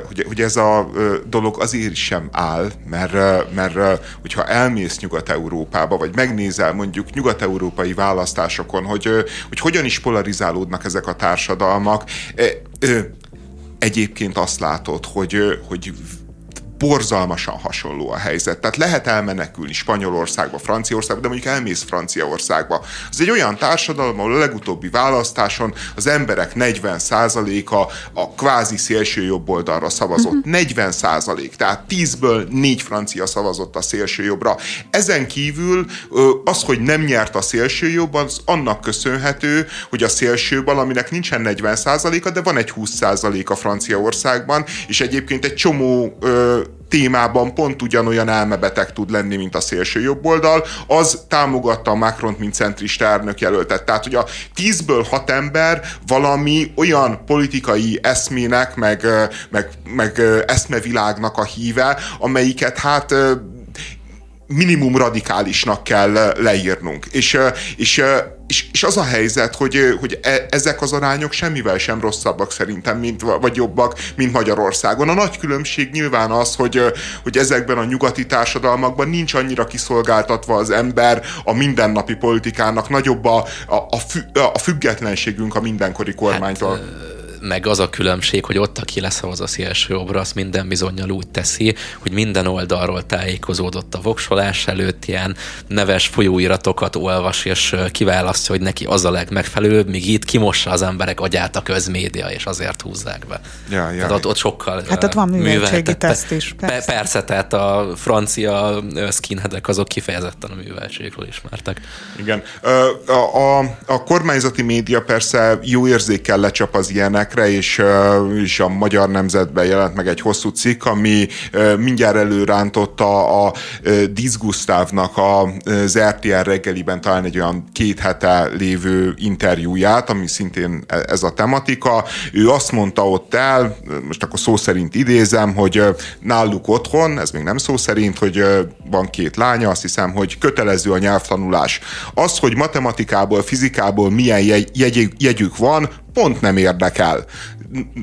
hogy, hogy ez a dolog azért sem áll, mert, mert hogyha elmész Nyugat-Európába, vagy megnézel mondjuk nyugat-európai választásokon, hogy, hogy hogyan is polarizálódnak ezek a társadalmak, egyébként azt látod, hogy, hogy borzalmasan hasonló a helyzet. Tehát lehet elmenekülni Spanyolországba, Franciaországba, de mondjuk elmész Franciaországba. Ez egy olyan társadalom, ahol a legutóbbi választáson az emberek 40%-a a kvázi szélső jobb oldalra szavazott. Uh-huh. Mhm. 40%, tehát 10-ből 4 francia szavazott a szélső jobbra. Ezen kívül az, hogy nem nyert a szélső jobb, az annak köszönhető, hogy a szélső bal, aminek nincsen 40%-a, de van egy 20%-a Franciaországban, és egyébként egy csomó témában pont ugyanolyan elmebeteg tud lenni, mint a szélső jobboldal, az támogatta a macron mint centrista elnök jelöltet. Tehát, hogy a tízből hat ember valami olyan politikai eszmének, meg, meg, meg eszmevilágnak a híve, amelyiket hát minimum radikálisnak kell leírnunk. És, és, és, és az a helyzet, hogy, hogy e, ezek az arányok semmivel sem rosszabbak szerintem, mint, vagy jobbak, mint Magyarországon. A nagy különbség nyilván az, hogy, hogy ezekben a nyugati társadalmakban nincs annyira kiszolgáltatva az ember a mindennapi politikának, nagyobb a, a, a függetlenségünk a mindenkori kormánytól. Hát, meg az a különbség, hogy ott, aki leszavaz a szélső jobbra, azt minden bizonyal úgy teszi, hogy minden oldalról tájékozódott a voksolás előtt, ilyen neves folyóiratokat olvas, és kiválasztja, hogy neki az a legmegfelelőbb, míg itt kimossa az emberek agyát a közmédia, és azért húzzák be. Ja, ja. Tehát ott, ott sokkal Hát ott van műveltségi teszt is. Persze. persze, tehát a francia skinheadek azok kifejezetten a műveltségről ismertek. Igen. A, a, a kormányzati média persze jó érzékkel lecsap az ilyenek, filmekre, és, és a Magyar Nemzetben jelent meg egy hosszú cikk, ami mindjárt előrántotta a Diz Gustavnak az RTL reggeliben talán egy olyan két hete lévő interjúját, ami szintén e, ez a tematika. Ő azt mondta ott el, most akkor szó szerint idézem, hogy náluk otthon, ez még nem szó szerint, hogy van két lánya, azt hiszem, hogy kötelező a nyelvtanulás. Az, hogy matematikából, fizikából milyen jegy, jegyük van, pont nem érdekel.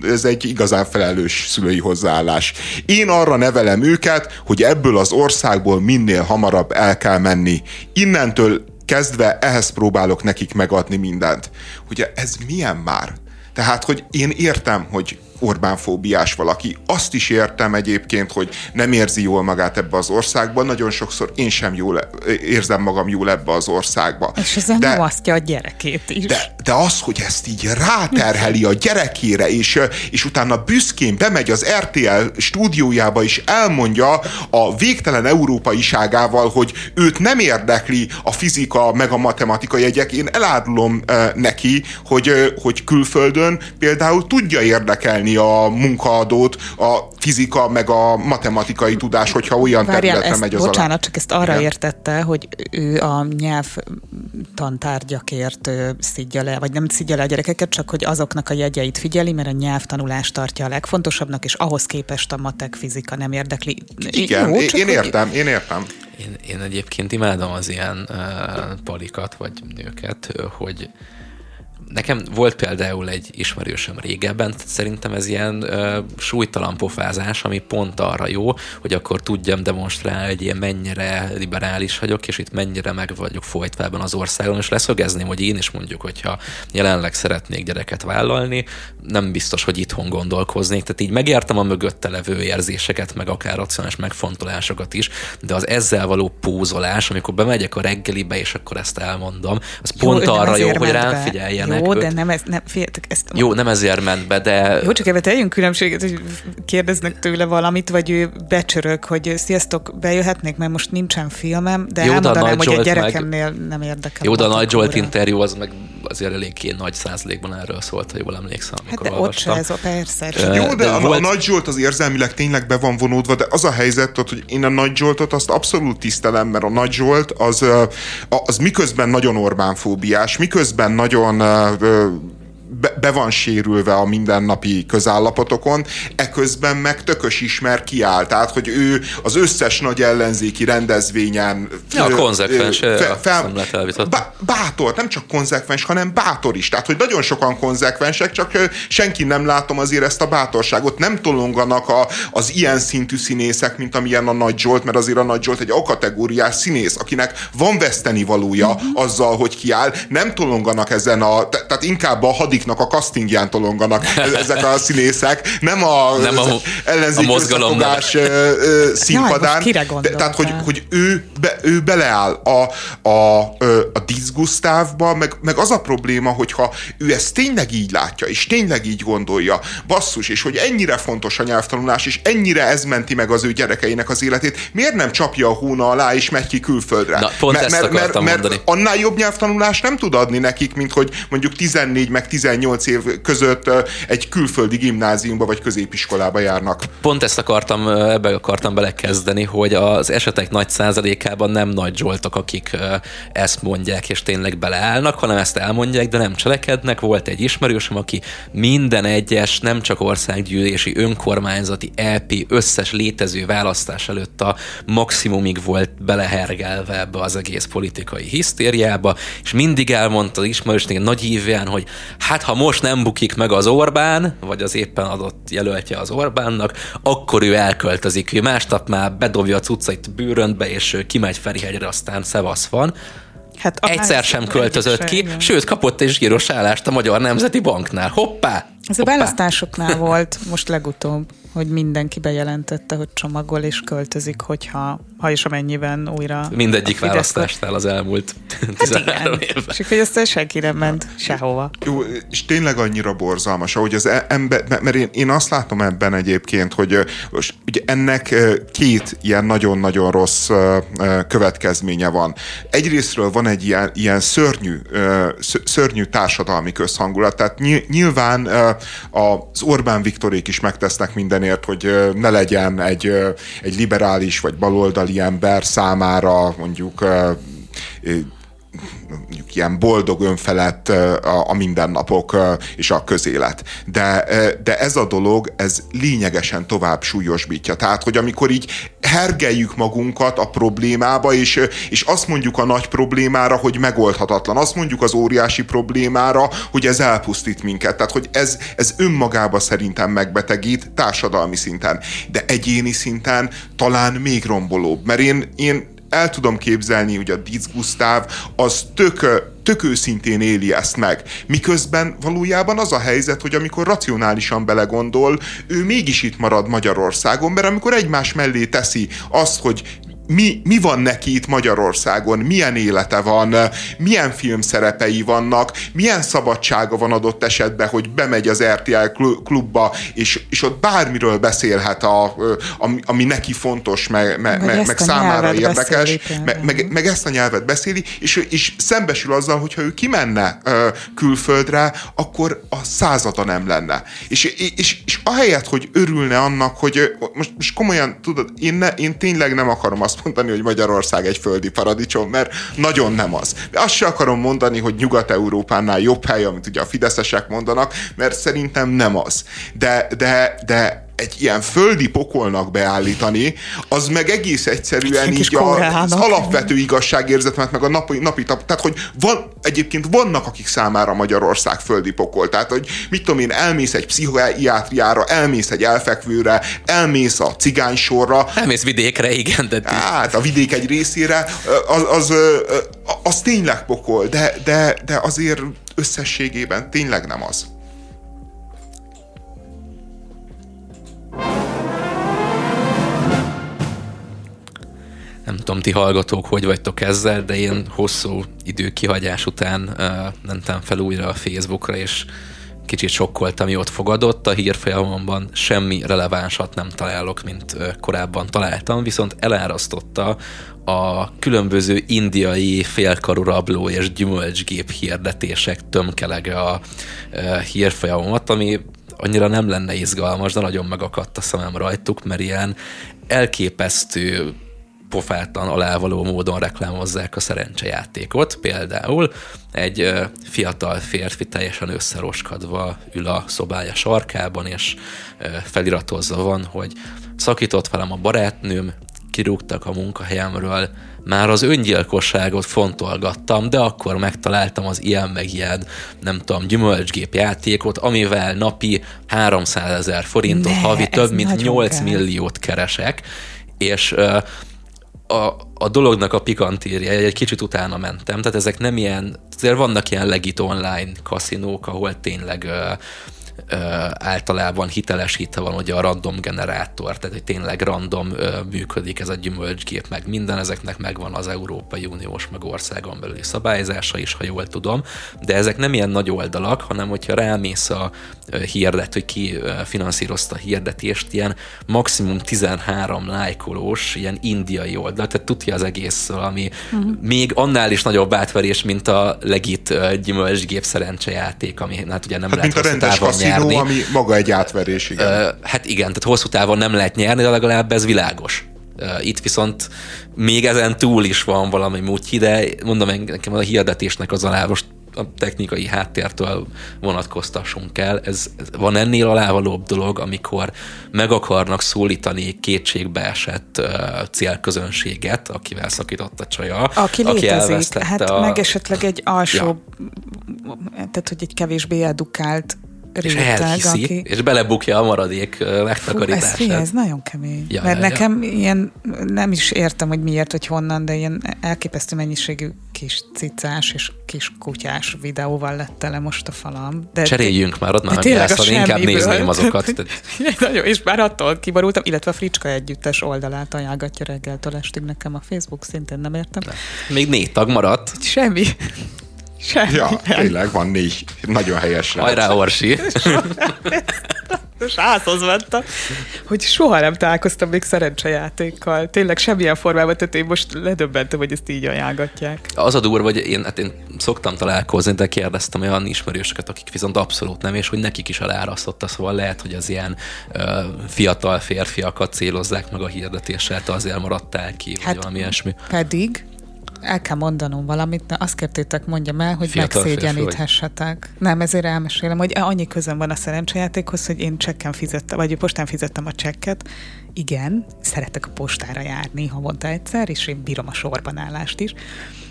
Ez egy igazán felelős szülői hozzáállás. Én arra nevelem őket, hogy ebből az országból minél hamarabb el kell menni. Innentől kezdve ehhez próbálok nekik megadni mindent. Ugye ez milyen már? Tehát, hogy én értem, hogy Orbán-fóbiás valaki. Azt is értem egyébként, hogy nem érzi jól magát ebbe az országban. Nagyon sokszor én sem jól érzem magam jól ebbe az országba. És ezzel de, nyomasztja a gyerekét is. De, de az, hogy ezt így ráterheli a gyerekére, és, és utána büszkén bemegy az RTL stúdiójába, és elmondja a végtelen európaiságával, hogy őt nem érdekli a fizika meg a matematika jegyek. Én elárulom neki, hogy, hogy külföldön például tudja érdekelni a munkaadót a fizika meg a matematikai tudás, hogyha olyan Várjál, területre ezt, megy az bocsánat, alá. csak ezt arra Igen. értette, hogy ő a nyelv tantárgyakért szidja le, vagy nem szidja le a gyerekeket, csak hogy azoknak a jegyeit figyeli, mert a nyelvtanulást tartja a legfontosabbnak, és ahhoz képest a matek fizika nem érdekli. Igen, Jó, én, én értem, én értem. Én, én egyébként imádom az ilyen uh, palikat, vagy nőket, hogy Nekem volt például egy ismerősöm régebben, szerintem ez ilyen ö, súlytalan pofázás, ami pont arra jó, hogy akkor tudjam demonstrálni, hogy én mennyire liberális vagyok, és itt mennyire meg vagyok folytva ebben az országon, és leszögezném, hogy én is mondjuk, hogyha jelenleg szeretnék gyereket vállalni, nem biztos, hogy itthon gondolkoznék, tehát így megértem a mögötte levő érzéseket, meg akár racionális megfontolásokat is, de az ezzel való pózolás, amikor bemegyek a reggelibe, és akkor ezt elmondom, az jó, pont arra jó, hogy rám figyeljenek. Jó, de nem ez, nem, féltek, ezt... Jó, nem ezért ment be, de... Jó, csak ebben tegyünk különbséget, hogy kérdeznek tőle valamit, vagy ő becsörög, hogy sziasztok, bejöhetnék, mert most nincsen filmem, de Jó, elmondanám, hogy a gyerekemnél meg... nem érdekel. Jó, de a Nagy Zsolt interjú az meg azért eléggé nagy százalékban erről szólt, ha jól emlékszem. Hát de olvastam. ott se ez a persze. Jó, de, de a, volt... a Nagy Zsolt az érzelmileg tényleg be van vonódva, de az a helyzet, hogy én a Nagy Zsoltot azt abszolút tisztelem, mert a Nagy Zsolt az, az miközben nagyon Orbán fóbiás, miközben nagyon be, be van sérülve a mindennapi közállapotokon, eközben meg tökös ismer kiáll. Tehát, hogy ő az összes nagy ellenzéki rendezvényen... Ja, konzekvens, fe, fel, bá, bátor, nem csak konzekvens, hanem bátor is. Tehát, hogy nagyon sokan konzekvensek, csak senki nem látom azért ezt a bátorságot. Nem tolonganak a, az ilyen szintű színészek, mint amilyen a Nagy Zsolt, mert azért a Nagy Zsolt egy akategóriás színész, akinek van veszteni valója mm-hmm. azzal, hogy kiáll. Nem tolonganak ezen a... Tehát inkább a hadik moziknak a castingján tolonganak ezek a színészek, nem a, nem a, ellenzéki a színpadán. Jaj, de, tehát, hogy, hogy ő, be, ő beleáll a, a, a diszgusztávba, meg, meg az a probléma, hogyha ő ezt tényleg így látja, és tényleg így gondolja, basszus, és hogy ennyire fontos a nyelvtanulás, és ennyire ez menti meg az ő gyerekeinek az életét, miért nem csapja a hóna alá, és megy ki külföldre? Na, pont mert, ezt mert, mert, mert annál jobb nyelvtanulást nem tud adni nekik, mint hogy mondjuk 14 meg 18 18 év között egy külföldi gimnáziumba vagy középiskolába járnak. Pont ezt akartam, ebbe akartam belekezdeni, hogy az esetek nagy százalékában nem nagy zsoltok, akik ezt mondják és tényleg beleállnak, hanem ezt elmondják, de nem cselekednek. Volt egy ismerősöm, aki minden egyes, nem csak országgyűlési, önkormányzati, EP összes létező választás előtt a maximumig volt belehergelve ebbe az egész politikai hisztériába, és mindig elmondta az ismerősnek nagy hívján, hogy hát ha most nem bukik meg az Orbán, vagy az éppen adott jelöltje az Orbánnak, akkor ő elköltözik. Ő másnap már bedobja a cuccait bőröntbe, és kimegy Ferihegyre, aztán szevasz van. Hát Egyszer sem költözött ki, igen. sőt kapott egy zsíros állást a Magyar Nemzeti Banknál. Hoppá! Ez hoppá. a választásoknál volt most legutóbb, hogy mindenki bejelentette, hogy csomagol és költözik, hogyha ha és amennyiben újra... Mindegyik választásnál az elmúlt hát 13 igen. évben. És hogy aztán senki nem ment sehova. Jó, és tényleg annyira borzalmas, ahogy az e- ember, mert én, én azt látom ebben egyébként, hogy most ugye ennek két ilyen nagyon-nagyon rossz következménye van. Egyrésztről van egy ilyen, ilyen szörnyű, szörnyű társadalmi közhangulat, tehát nyilván az Orbán Viktorék is megtesznek mindenért, hogy ne legyen egy, egy liberális vagy baloldali ember számára mondjuk ilyen boldog önfelett a, a mindennapok és a közélet. De, de ez a dolog, ez lényegesen tovább súlyosbítja. Tehát, hogy amikor így hergeljük magunkat a problémába, és, és azt mondjuk a nagy problémára, hogy megoldhatatlan, azt mondjuk az óriási problémára, hogy ez elpusztít minket. Tehát, hogy ez, ez önmagába szerintem megbetegít társadalmi szinten, de egyéni szinten talán még rombolóbb. Mert én, én el tudom képzelni, hogy a Dietz Gustav az tök tök őszintén éli ezt meg. Miközben valójában az a helyzet, hogy amikor racionálisan belegondol, ő mégis itt marad Magyarországon, mert amikor egymás mellé teszi azt, hogy mi, mi van neki itt Magyarországon, milyen élete van, milyen filmszerepei vannak, milyen szabadsága van adott esetben, hogy bemegy az RTL klubba, és, és ott bármiről beszélhet, a, ami, ami neki fontos, meg, meg, meg, meg számára érdekes, meg, meg, meg ezt a nyelvet beszéli, és, és szembesül azzal, hogyha ő kimenne külföldre, akkor a százada nem lenne. És, és, és ahelyett, hogy örülne annak, hogy most, most komolyan, tudod, én, ne, én tényleg nem akarom azt azt mondani, hogy Magyarország egy földi paradicsom, mert nagyon nem az. De azt se akarom mondani, hogy Nyugat-Európánál jobb hely, amit ugye a fideszesek mondanak, mert szerintem nem az. De, de, de egy ilyen földi pokolnak beállítani, az meg egész egyszerűen így a, az alapvető igazságérzetet, meg a napi, napi tap, tehát hogy van, egyébként vannak, akik számára Magyarország földi pokol, tehát hogy mit tudom én, elmész egy pszichiátriára, elmész egy elfekvőre, elmész a cigánysorra. Elmész vidékre, igen, de... Hát a vidék egy részére, az, az, az, az tényleg pokol, de, de, de azért összességében tényleg nem az. Tudom, ti hallgatók, hogy vagytok ezzel, de én hosszú idő kihagyás után uh, mentem fel újra a Facebookra, és kicsit sokkoltam, mi ott fogadott. A hírfolyamomban semmi relevánsat nem találok, mint korábban találtam, viszont elárasztotta a különböző indiai félkarú rabló és gyümölcsgép hirdetések tömkelege a hírfolyamomat, ami annyira nem lenne izgalmas, de nagyon megakadt a szemem rajtuk, mert ilyen elképesztő pofátlan, alávaló módon reklámozzák a szerencsejátékot. Például egy fiatal férfi teljesen összeroskadva ül a szobája sarkában, és feliratozva van, hogy szakított velem a barátnőm, kirúgtak a munkahelyemről, már az öngyilkosságot fontolgattam, de akkor megtaláltam az ilyen meg ilyen, nem tudom, gyümölcsgép játékot, amivel napi 300 ezer forintot, ne, havi több mint 8 kell. milliót keresek, és a, a dolognak a pikantírja, egy kicsit utána mentem, tehát ezek nem ilyen, azért vannak ilyen legit online kaszinók, ahol tényleg általában hitelesítve van ugye a random generátor, tehát hogy tényleg random működik ez a gyümölcsgép, meg minden, ezeknek megvan az Európai Uniós meg országon belüli szabályzása is, ha jól tudom, de ezek nem ilyen nagy oldalak, hanem hogyha rámész a hirdet, hogy ki finanszírozta a hirdetést, ilyen maximum 13 lájkolós, ilyen indiai oldal, tehát tudja az egész, ami uh-huh. még annál is nagyobb átverés, mint a legit gyümölcsgép szerencsejáték, ami hát ugye nem hát lehet mint a rendes nyerni. ami maga egy átverés, igen. Hát igen, tehát hosszú távon nem lehet nyerni, de legalább ez világos. Itt viszont még ezen túl is van valami múltji, de mondom, nekem a hirdetésnek az alá most a technikai háttértől vonatkoztassunk el. Ez, ez van ennél alávalóbb dolog, amikor meg akarnak szólítani kétségbe esett uh, célközönséget, akivel szakított a csaja. Aki, aki létezik, hát a... meg esetleg egy alsó, ja. tehát hogy egy kevésbé edukált és elhiszi, aki... és belebukja a maradék megtakarítását. Fú, ez, ez nagyon kemény. Ja, Mert ja, nekem ja. ilyen, nem is értem, hogy miért, hogy honnan, de ilyen elképesztő mennyiségű kis cicás és kis kutyás videóval lett tele most a falam. De Cseréljünk már, ott már nem inkább nézném azokat. nagyon, és már attól kiborultam, illetve a Fricska együttes oldalát ajánlgatja reggeltől estig nekem a Facebook, szintén nem értem. Még négy tag maradt. Semmi. Semmi. Ja, tényleg van négy nagyon helyes Hajrá, Orsi! És házhoz mentem, hogy soha nem találkoztam még szerencsejátékkal. Tényleg semmilyen formában, tehát én most ledöbbentem, hogy ezt így ajánlgatják. Az a durva, hogy én, hát én szoktam találkozni, de kérdeztem olyan ismerősöket, akik viszont abszolút nem, és hogy nekik is elárasztotta, szóval lehet, hogy az ilyen uh, fiatal férfiakat célozzák meg a hirdetéssel, te azért maradtál ki, hát vagy valami ilyesmi. Pedig el kell mondanom valamit, de azt kértétek, mondjam el, hogy Fiatal megszégyeníthessetek. Nem, ezért elmesélem, hogy annyi közön van a szerencsejátékhoz, hogy én csekken fizettem, vagy postán fizettem a csekket. Igen, szeretek a postára járni havonta egyszer, és én bírom a sorban állást is.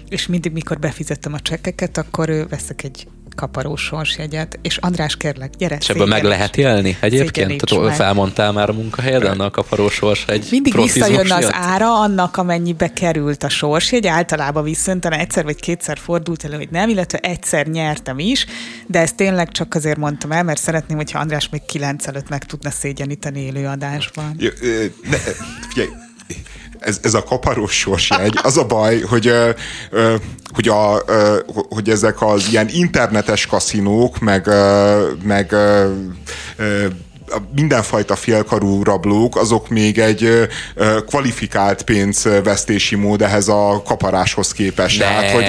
És mindig, mikor befizettem a csekkeket, akkor veszek egy kaparós sorsjegyet, és András, kérlek, gyere, És ebből meg lehet élni egyébként? Tehát felmondtál már a munkahelyeden a kaparós egy Mindig visszajön az ára annak, amennyibe került a sorsjegy, általában viszont egyszer vagy kétszer fordult elő, hogy nem, illetve egyszer nyertem is, de ezt tényleg csak azért mondtam el, mert szeretném, hogyha András még kilenc előtt meg tudna szégyeníteni élőadásban. Ja, ne, figyelj, ez, ez a kaparós sorsjegy. Az a baj, hogy, hogy, a, hogy ezek az ilyen internetes kaszinók, meg, meg a mindenfajta félkarú rablók, azok még egy kvalifikált pénzvesztési mód ehhez a kaparáshoz képest. De, Tehát, hogy,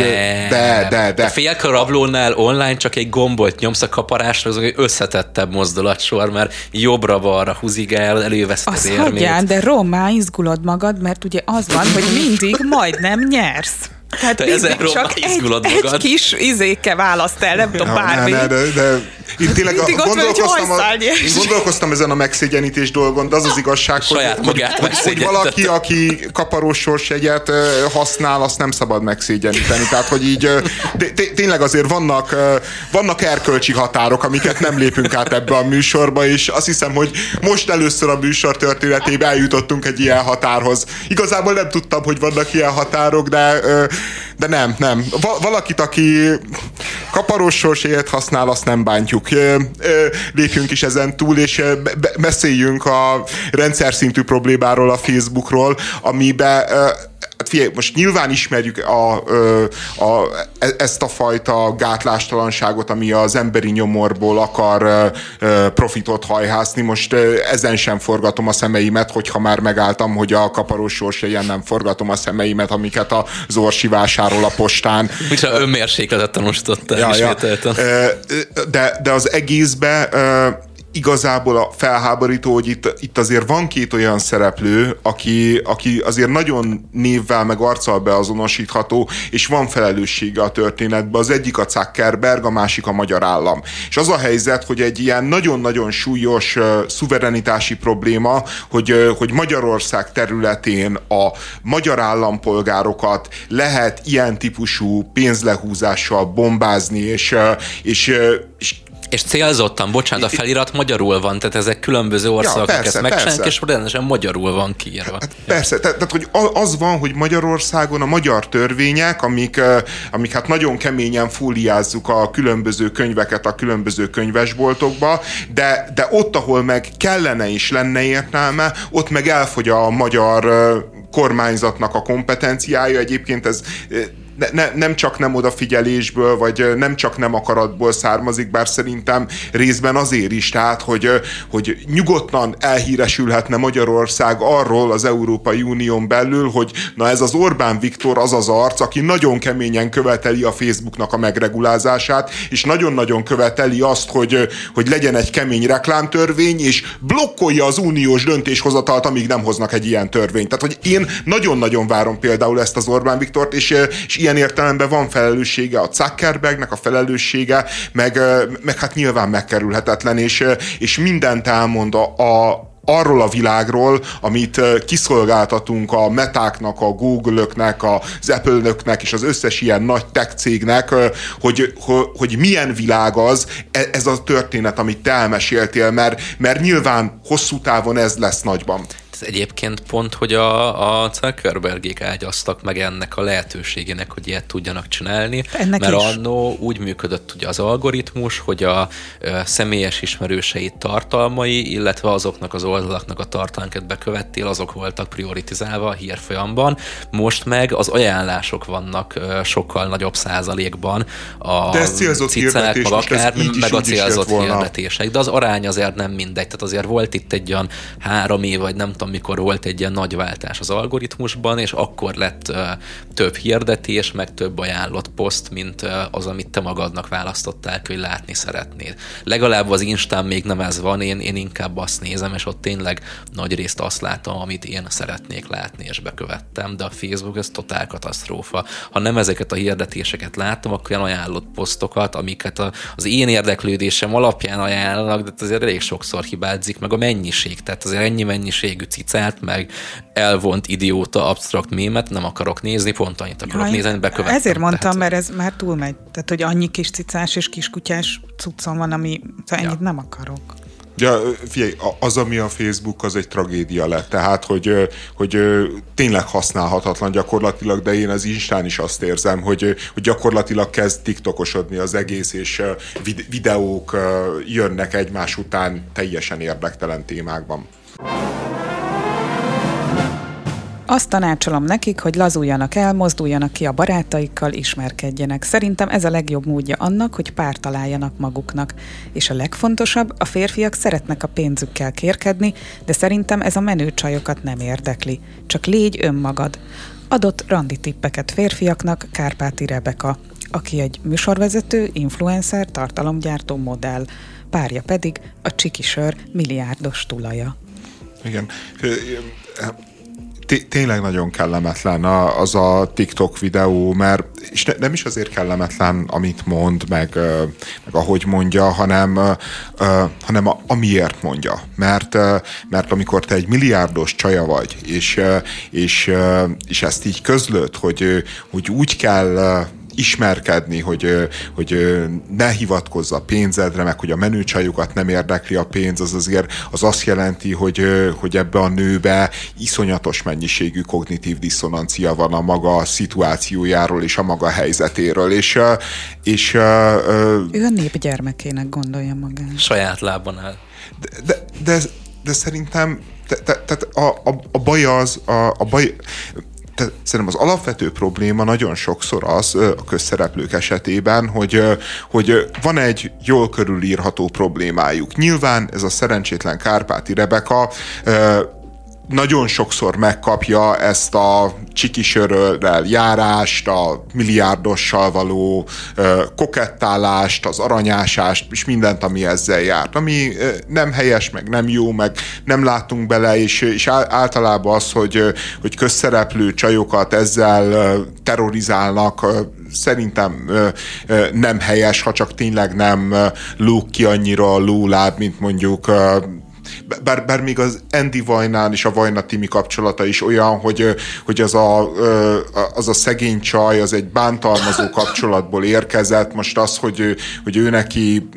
de, de, de. A félkarú rablónál online csak egy gombot nyomsz a kaparásra, az egy összetettebb mozdulatsor, mert jobbra-balra húzigál, előveszed az, az érmét. Hagyján, de Roma, izgulod magad, mert ugye az van, hogy mindig majdnem nyersz. Tehát ezen csak egy, magad. egy kis izéke választ el, nem tudom, bármi. Ne, de, de, én tényleg a, gondolkoztam, a, én gondolkoztam ezen a megszégyenítés dolgon, de az az igazság, hogy, hogy, hogy, hogy valaki, aki kaparós sorsjegyet használ, azt nem szabad megszégyeníteni. Tehát, hogy így tényleg azért vannak, vannak erkölcsi határok, amiket nem lépünk át ebbe a műsorba, és azt hiszem, hogy most először a műsor történetében eljutottunk egy ilyen határhoz. Igazából nem tudtam, hogy vannak ilyen határok, de de nem, nem. Va- valakit, aki kaparós sorséget használ, azt nem bántjuk. Lépjünk is ezen túl, és beszéljünk a rendszer szintű problémáról a Facebookról, amiben hát figyelj, most nyilván ismerjük a, a, e, ezt a fajta gátlástalanságot, ami az emberi nyomorból akar profitot hajhászni. Most ezen sem forgatom a szemeimet, hogyha már megálltam, hogy a kaparós sorselyen nem forgatom a szemeimet, amiket az Orsi vásárol a postán. Micsoda önmérsékletet tanúsítottál ja, ja. De, de az egészben igazából a felháborító, hogy itt, itt azért van két olyan szereplő, aki, aki azért nagyon névvel meg arccal beazonosítható, és van felelőssége a történetben. Az egyik a Zuckerberg, a másik a magyar állam. És az a helyzet, hogy egy ilyen nagyon-nagyon súlyos uh, szuverenitási probléma, hogy, uh, hogy Magyarország területén a magyar állampolgárokat lehet ilyen típusú pénzlehúzással bombázni, és, uh, és, és és célzottan, bocsánat, a felirat magyarul van, tehát ezek különböző országok, ja, ezt megcsinálják, és rendesen magyarul van kiírva. Hát persze, tehát, tehát hogy az van, hogy Magyarországon a magyar törvények, amik, amik hát nagyon keményen fóliázzuk a különböző könyveket a különböző könyvesboltokba, de, de ott, ahol meg kellene is lenne értelme, ott meg elfogy a magyar kormányzatnak a kompetenciája. Egyébként ez ne, ne, nem csak nem odafigyelésből, vagy nem csak nem akaratból származik, bár szerintem részben azért is, tehát, hogy, hogy nyugodtan elhíresülhetne Magyarország arról az Európai Unión belül, hogy na ez az Orbán Viktor az az arc, aki nagyon keményen követeli a Facebooknak a megregulázását, és nagyon-nagyon követeli azt, hogy, hogy legyen egy kemény reklámtörvény, és blokkolja az uniós döntéshozatalt, amíg nem hoznak egy ilyen törvényt. Tehát, hogy én nagyon-nagyon várom például ezt az Orbán Viktort, és, és ilyen értelemben van felelőssége a Zuckerbergnek, a felelőssége, meg, meg hát nyilván megkerülhetetlen, és, és mindent elmond a, a arról a világról, amit kiszolgáltatunk a metáknak, a Google-öknek, az Apple-nöknek és az összes ilyen nagy tech cégnek, hogy, hogy, hogy milyen világ az, e, ez a történet, amit te elmeséltél, mert, mert nyilván hosszú távon ez lesz nagyban. Ez egyébként pont, hogy a, a Zuckerbergék ágyaztak meg ennek a lehetőségének, hogy ilyet tudjanak csinálni, ennek mert is. annó úgy működött ugye az algoritmus, hogy a, a személyes ismerőseit tartalmai, illetve azoknak az oldalaknak a tartalmakat bekövettél, azok voltak prioritizálva a hírfolyamban. Most meg az ajánlások vannak sokkal nagyobb százalékban a De ez célzott cicák, meg akár, meg a célzott hirdetések. De az arány azért nem mindegy. Tehát azért volt itt egy olyan három év, vagy nem tudom, amikor volt egy ilyen nagy váltás az algoritmusban, és akkor lett több hirdetés, meg több ajánlott poszt, mint az, amit te magadnak választottál, hogy látni szeretnéd. Legalább az Instán még nem ez van, én, én inkább azt nézem, és ott tényleg nagy részt azt látom, amit én szeretnék látni, és bekövettem, de a Facebook ez totál katasztrófa. Ha nem ezeket a hirdetéseket látom, akkor olyan ajánlott posztokat, amiket az én érdeklődésem alapján ajánlanak, de azért elég sokszor hibázik, meg a mennyiség, tehát azért ennyi mennyiségű cicát, meg elvont idióta absztrakt mémet nem akarok nézni, pont annyit akarok Ha, nézni, bekövettem. Ezért mondtam, Tehát- mert ez már túlmegy. Tehát, hogy annyi kis cicás és kiskutyás cuccom van, ami szóval ennyit Ja. nem akarok. Ja, figyelj, az, ami a Facebook, az egy tragédia lett. Tehát, hogy, hogy tényleg használhatatlan gyakorlatilag, de én az Instán is azt érzem, hogy, hogy gyakorlatilag kezd tiktokosodni az egész, és videók jönnek egymás után teljesen érdektelen témákban. Azt tanácsolom nekik, hogy lazuljanak el, mozduljanak ki a barátaikkal, ismerkedjenek. Szerintem ez a legjobb módja annak, hogy pár találjanak maguknak. És a legfontosabb, a férfiak szeretnek a pénzükkel kérkedni, de szerintem ez a menő csajokat nem érdekli. Csak légy önmagad. Adott randi tippeket férfiaknak Kárpáti Rebeka, aki egy műsorvezető, influencer, tartalomgyártó modell. Párja pedig a csikisör milliárdos tulaja. Igen. Tényleg nagyon kellemetlen az a TikTok videó, mert és ne, nem is azért kellemetlen, amit mond, meg, meg ahogy mondja, hanem, hanem a, amiért mondja. Mert, mert amikor te egy milliárdos csaja vagy, és, és, és ezt így közlöd, hogy, hogy úgy kell ismerkedni, hogy, hogy ne hivatkozz a pénzedre, meg hogy a menőcsajukat nem érdekli a pénz, az azért az azt jelenti, hogy, hogy ebbe a nőbe iszonyatos mennyiségű kognitív diszonancia van a maga szituációjáról és a maga helyzetéről, és, és Ő a nép gyermekének gondolja magát. Saját lábon áll. de, de, de, de szerintem te, te, tehát a, a, a baj az, a, a baj, te, szerintem az alapvető probléma nagyon sokszor az a közszereplők esetében, hogy, hogy van egy jól körülírható problémájuk. Nyilván ez a szerencsétlen Kárpáti Rebeka nagyon sokszor megkapja ezt a csikisörrel járást, a milliárdossal való ö, kokettálást, az aranyásást, és mindent, ami ezzel járt. Ami ö, nem helyes, meg nem jó, meg nem látunk bele, és, és általában az, hogy, hogy közszereplő csajokat ezzel ö, terrorizálnak, ö, szerintem ö, nem helyes, ha csak tényleg nem ö, lóg ki annyira a lóláb, mint mondjuk ö, bár, bár még az Andy Vajnán és a Vajna Timi kapcsolata is olyan, hogy, hogy az, a, az a szegény csaj, az egy bántalmazó kapcsolatból érkezett, most az, hogy, hogy ő neki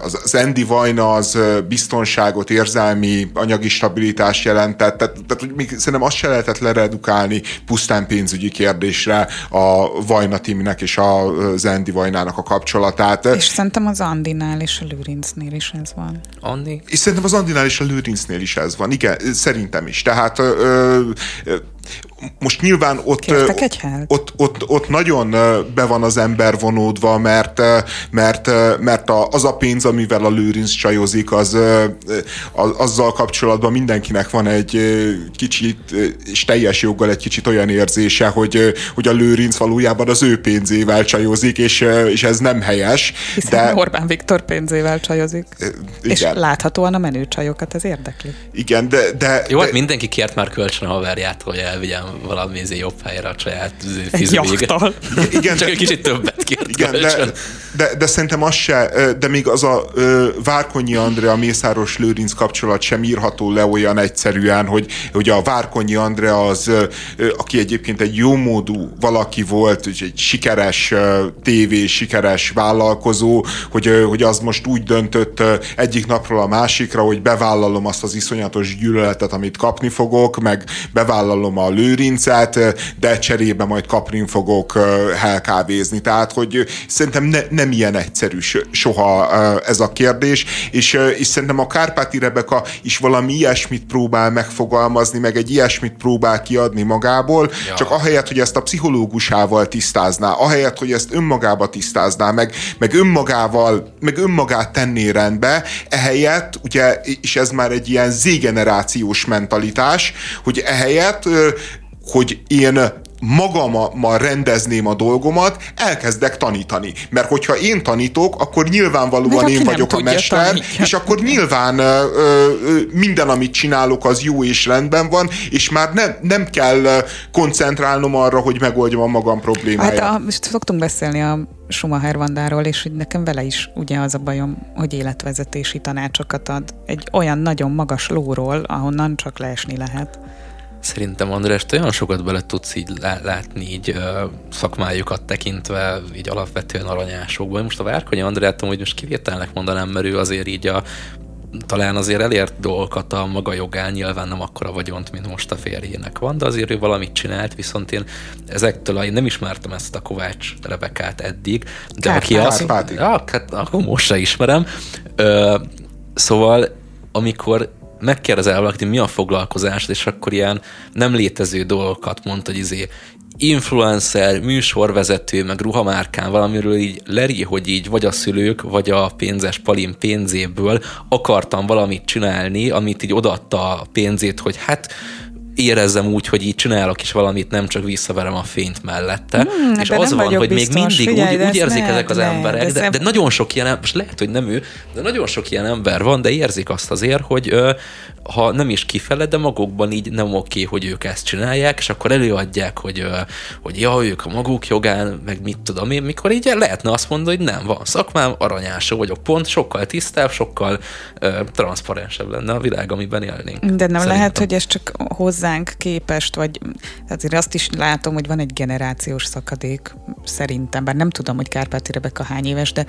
az, az Andy Vajna az biztonságot, érzelmi, anyagi stabilitást jelentett, tehát, tehát hogy még szerintem azt se lehetett leredukálni pusztán pénzügyi kérdésre a Vajna Timinek és a, az Andy Vajnának a kapcsolatát. És szerintem az Andinál és a Lőrincnél is ez van. Andi? És szerintem az Andinál és a Lőrincnél is ez van. Igen, szerintem is. Tehát ö, ö, most nyilván ott, hát? ott, ott, ott nagyon be van az ember vonódva, mert, mert, mert a, az a pénz, amivel a Lőrinc csajozik, az, az, azzal kapcsolatban mindenkinek van egy kicsit, és teljes joggal egy kicsit olyan érzése, hogy, hogy a Lőrinc valójában az ő pénzével csajozik, és, és ez nem helyes. Hiszen de... Orbán Viktor pénzével csajozik. És igen. láthatóan a menő csajokat ez érdekli. Igen, de, de, Jó, de, hát mindenki kért már kölcsön a haverját, hogy elvigyem valami izé jobb helyre a saját izé jachtal. Igen, Csak de- egy kicsit többet kért Igen, de, de, de szerintem az se, de még az a Várkonyi Andrea Mészáros Lőrinc kapcsolat sem írható le olyan egyszerűen, hogy, hogy a Várkonyi Andrea az, aki egyébként egy jómódú valaki volt, egy sikeres tévé, sikeres vállalkozó, hogy, hogy az most úgy döntött egyik napról a másikra, hogy bevállalom azt az iszonyatos gyűlöletet, amit kapni fogok, meg bevállalom a lőrincet, de cserébe majd kapni fogok helkávézni. Tehát, hogy szerintem ne, nem ilyen egyszerű so- soha ez a kérdés, és, és szerintem a Kárpáti Rebeka is valami ilyesmit próbál megfogalmazni, meg egy ilyesmit próbál kiadni magából, Ja. csak ahelyett, hogy ezt a pszichológusával tisztázná, ahelyett, hogy ezt önmagába tisztázná, meg, meg önmagával, meg önmagát tenné rendbe, ehelyett, ugye, és ez már egy ilyen z-generációs mentalitás, hogy ehelyett, hogy én magammal rendezném a dolgomat, elkezdek tanítani. Mert hogyha én tanítok, akkor nyilvánvalóan én vagyok a mester, tanítja. és akkor nyilván ö, ö, minden, amit csinálok, az jó és rendben van, és már nem, nem kell koncentrálnom arra, hogy megoldjam a magam problémáját. Hát a, most szoktunk beszélni a Schumacher Vandáról, és hogy nekem vele is ugye az a bajom, hogy életvezetési tanácsokat ad egy olyan nagyon magas lóról, ahonnan csak leesni lehet. Szerintem András, te olyan sokat bele tudsz így látni így szakmájukat tekintve, így alapvetően aranyásokban. Most a Várkonyi Andrát, hogy most kivételnek mondanám, mert ő azért így a talán azért elért dolgokat a maga jogán, nyilván nem akkora vagyont, mint most a férjének van, de azért ő valamit csinált, viszont én ezektől, én nem ismertem ezt a Kovács Rebekát eddig, de Kárpáti. aki azt... Ja, hát akkor most se ismerem. Ö, szóval, amikor megkérdezel valakit, mi a foglalkozás, és akkor ilyen nem létező dolgokat mondta, hogy izé, influencer, műsorvezető, meg ruhamárkán valamiről így leri, hogy így vagy a szülők, vagy a pénzes palin pénzéből akartam valamit csinálni, amit így odaadta a pénzét, hogy hát érezzem úgy, hogy így csinálok is valamit, nem csak visszaverem a fényt mellette. Hmm, és az van, hogy biztos, még mindig figyelj, úgy, úgy érzik lehet, ezek az lehet, emberek, de, de, nagyon sok ilyen, most lehet, hogy nem ő, de nagyon sok ilyen ember van, de érzik azt azért, hogy ha nem is kifele, de magukban így nem oké, hogy ők ezt csinálják, és akkor előadják, hogy, hogy ja, ők a maguk jogán, meg mit tudom én, mikor így lehetne azt mondani, hogy nem, van szakmám, aranyása vagyok, pont sokkal tisztább, sokkal ö, transzparensebb lenne a világ, amiben élnénk. De nem Szerintem. lehet, hogy ez csak hozzá hozzánk képest, vagy azért azt is látom, hogy van egy generációs szakadék szerintem, bár nem tudom, hogy Kárpáti Rebeka hány éves, de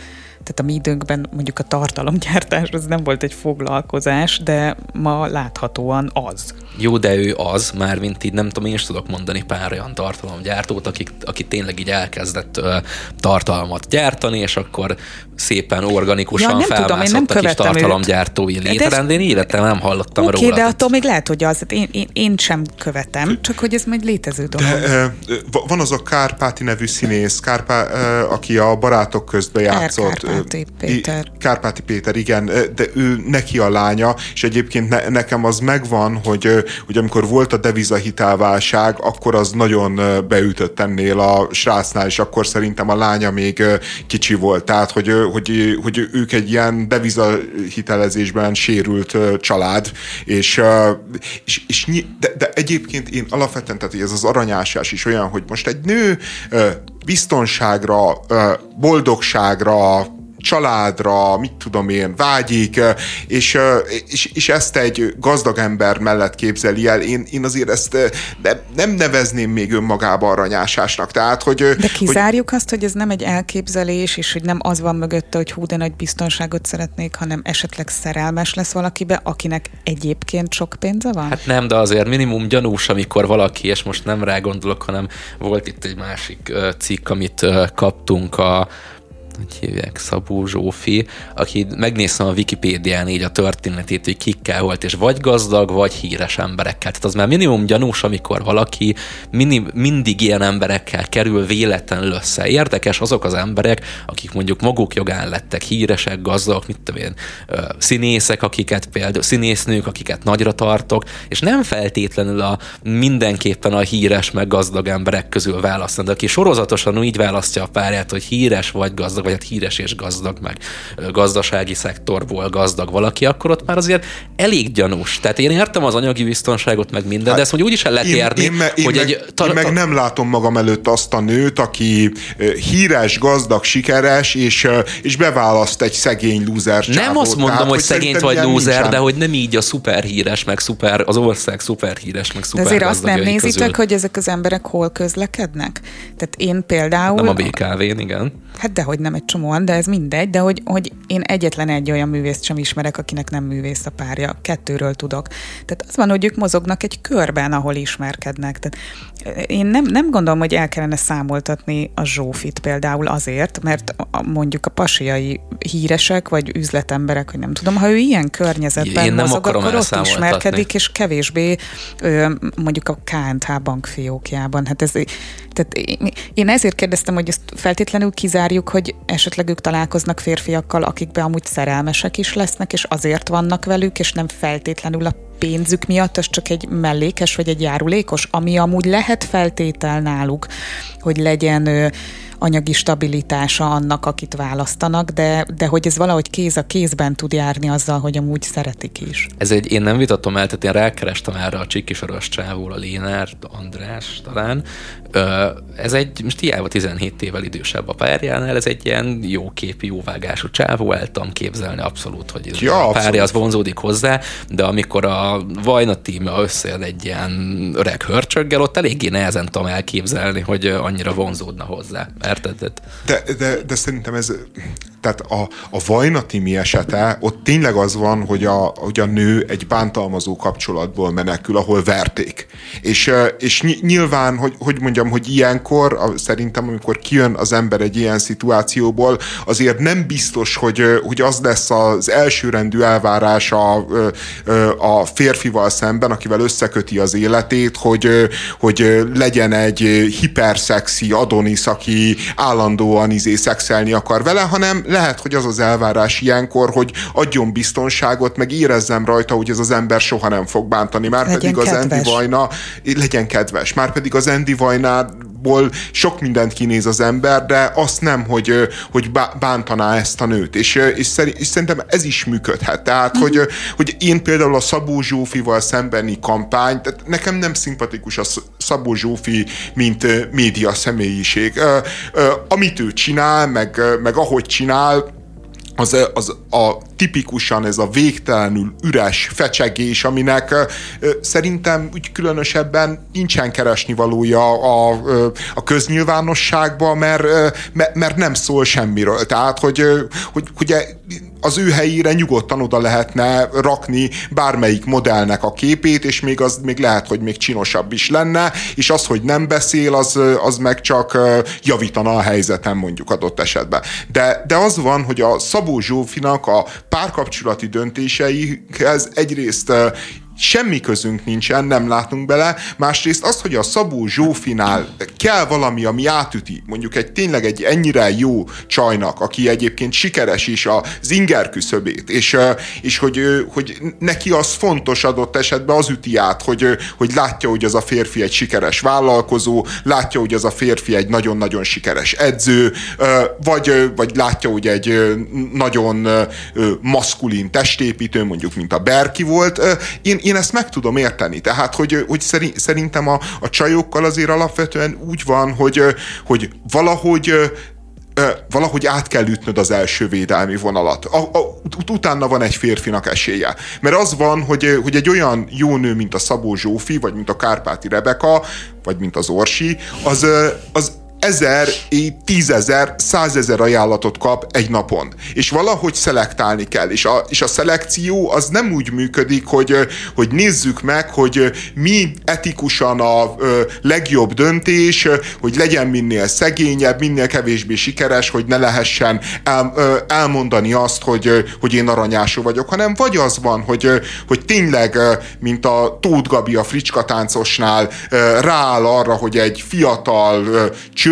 tehát a mi időnkben mondjuk a tartalomgyártás az nem volt egy foglalkozás, de ma láthatóan az. Jó, de ő az, már mint így nem tudom, én is tudok mondani pár olyan tartalomgyártót, akik, aki tényleg így elkezdett ö, tartalmat gyártani, és akkor szépen organikusan ja, felmászott a kis tartalomgyártói létrend. Én életem nem hallottam okay, róla. de attól még lehet, hogy az, én, én, én sem követem, csak hogy ez majd létező dolog. De, van az a Kárpáti nevű színész, Kárpá, aki a barátok közben játszott. Kárpáti Péter. Kárpáti Péter, igen, de ő neki a lánya, és egyébként ne, nekem az megvan, hogy, hogy amikor volt a devizahitelválság, akkor az nagyon beütött ennél a srácnál, és akkor szerintem a lánya még kicsi volt. Tehát, hogy, hogy, hogy ők egy ilyen devizahitelezésben sérült család, és, és, és de de, egyébként én alapvetően, tehát ez az aranyásás is olyan, hogy most egy nő biztonságra, boldogságra, családra, mit tudom én, vágyik, és, és, és ezt egy gazdag ember mellett képzeli el. Én, én azért ezt de nem nevezném még önmagába aranyásásnak. Tehát, hogy, de kizárjuk hogy, azt, hogy ez nem egy elképzelés, és hogy nem az van mögötte, hogy hú, de nagy biztonságot szeretnék, hanem esetleg szerelmes lesz valakibe, akinek egyébként sok pénze van? Hát nem, de azért minimum gyanús, amikor valaki, és most nem rá gondolok, hanem volt itt egy másik cikk, amit kaptunk a hogy hívják, Szabó Zsófi, aki megnéztem a Wikipédián így a történetét, hogy kikkel volt, és vagy gazdag, vagy híres emberekkel. Tehát az már minimum gyanús, amikor valaki minim, mindig ilyen emberekkel kerül véletlenül össze. Érdekes azok az emberek, akik mondjuk maguk jogán lettek híresek, gazdagok, mit tudom én, színészek, akiket például, színésznők, akiket nagyra tartok, és nem feltétlenül a mindenképpen a híres meg gazdag emberek közül választanak, aki sorozatosan úgy választja a párját, hogy híres vagy gazdag, vagy hát híres és gazdag, meg gazdasági szektorból gazdag valaki, akkor ott már azért elég gyanús. Tehát én értem az anyagi biztonságot, meg minden, hát, de ezt hogy úgy is el lehet érni, én, én, hogy én egy... Meg, ta, én meg nem látom magam előtt azt a nőt, aki híres, gazdag, sikeres, és, és beválaszt egy szegény lúzer Nem azt mondom, Tehát, hogy, hogy szegényt vagy lúzer, de hogy nem így a szuperhíres, meg szuper, az ország szuperhíres, meg szuper De azért azt nem nézitek, közül. hogy ezek az emberek hol közlekednek? Tehát én például... Nem a BKV-n, igen. Hát dehogy nem egy csomóan, de ez mindegy, de hogy, hogy én egyetlen egy olyan művészt sem ismerek, akinek nem művész a párja. Kettőről tudok. Tehát az van, hogy ők mozognak egy körben, ahol ismerkednek. Tehát én nem, nem gondolom, hogy el kellene számoltatni a Zsófit például azért, mert a, mondjuk a pasiai híresek, vagy üzletemberek, hogy nem tudom, ha ő ilyen környezetben én nem mozog, akkor ott ismerkedik, és kevésbé mondjuk a KNH bank fiókjában. Hát ez, tehát én ezért kérdeztem, hogy ezt feltétlenül kizárjuk, hogy esetleg ők találkoznak férfiakkal, akikbe amúgy szerelmesek is lesznek, és azért vannak velük, és nem feltétlenül a pénzük miatt az csak egy mellékes vagy egy járulékos, ami amúgy lehet feltétel náluk, hogy legyen anyagi stabilitása annak, akit választanak, de, de hogy ez valahogy kéz a kézben tud járni azzal, hogy amúgy szeretik is. Ez egy, én nem vitatom el, tehát én rákerestem erre a csikisoros csávól, a Lénár, András talán. Ez egy, most hiába 17 évvel idősebb a párjánál, ez egy ilyen jó képi, jó vágású csávó, el tudom képzelni abszolút, hogy ja, a párja az vonzódik hozzá, de amikor a Vajna tímja összejön egy ilyen öreg hörcsöggel, ott eléggé nehezen tudom elképzelni, hogy annyira vonzódna hozzá. Érted? De, de, de szerintem ez, tehát a, a Vajna Timi esete, ott tényleg az van, hogy a, hogy a nő egy bántalmazó kapcsolatból menekül, ahol verték. És, és nyilván, hogy, hogy mondjam, hogy ilyenkor, szerintem amikor kijön az ember egy ilyen szituációból, azért nem biztos, hogy, hogy az lesz az elsőrendű elvárás a, a férfival szemben, akivel összeköti az életét, hogy, hogy legyen egy hiperszexi Adonis, aki állandóan izé szexelni akar vele, hanem lehet, hogy az az elvárás ilyenkor, hogy adjon biztonságot, meg érezzem rajta, hogy ez az ember soha nem fog bántani. Már legyen pedig kedves. az Andy Vajna, legyen kedves, már pedig az Andy Vajnából sok mindent kinéz az ember, de azt nem, hogy, hogy bántaná ezt a nőt. És, és, és szerintem ez is működhet. Tehát, mm. hogy, hogy én például a Szabó Zsófival szembeni kampány, tehát nekem nem szimpatikus a Szabó Zsófi, mint média személyiség. Amit ő csinál, meg, meg ahogy csinál, az, az a tipikusan ez a végtelenül üres fecsegés, aminek szerintem úgy különösebben nincsen keresni valója a, a köznyilvánosságban, mert, mert nem szól semmiről. Tehát, hogy, hogy, hogy az ő helyére nyugodtan oda lehetne rakni bármelyik modellnek a képét, és még az még lehet, hogy még csinosabb is lenne, és az, hogy nem beszél, az, az meg csak javítana a helyzeten mondjuk adott esetben. De, de az van, hogy a Szabó Zsófinak a párkapcsolati döntéseihez egyrészt semmi közünk nincsen, nem látunk bele. Másrészt az, hogy a Szabó Zsófinál kell valami, ami átüti, mondjuk egy tényleg egy ennyire jó csajnak, aki egyébként sikeres is a zinger küszöbét, és, és hogy, hogy neki az fontos adott esetben az üti át, hogy, hogy látja, hogy az a férfi egy sikeres vállalkozó, látja, hogy az a férfi egy nagyon-nagyon sikeres edző, vagy, vagy látja, hogy egy nagyon maszkulin testépítő, mondjuk, mint a Berki volt. Én, én ezt meg tudom érteni. Tehát, hogy, hogy szerintem a, a csajokkal azért alapvetően úgy van, hogy, hogy valahogy valahogy át kell ütnöd az első védelmi vonalat. A, a, utána van egy férfinak esélye. Mert az van, hogy, hogy egy olyan jó nő, mint a Szabó Zsófi, vagy mint a Kárpáti Rebeka, vagy mint az Orsi, az, az ezer, tízezer, százezer ajánlatot kap egy napon. És valahogy szelektálni kell. És a, és a szelekció az nem úgy működik, hogy, hogy nézzük meg, hogy mi etikusan a legjobb döntés, hogy legyen minél szegényebb, minél kevésbé sikeres, hogy ne lehessen el, elmondani azt, hogy, hogy én aranyású vagyok, hanem vagy az van, hogy, hogy tényleg, mint a Tóth Gabi a fricska táncosnál rááll arra, hogy egy fiatal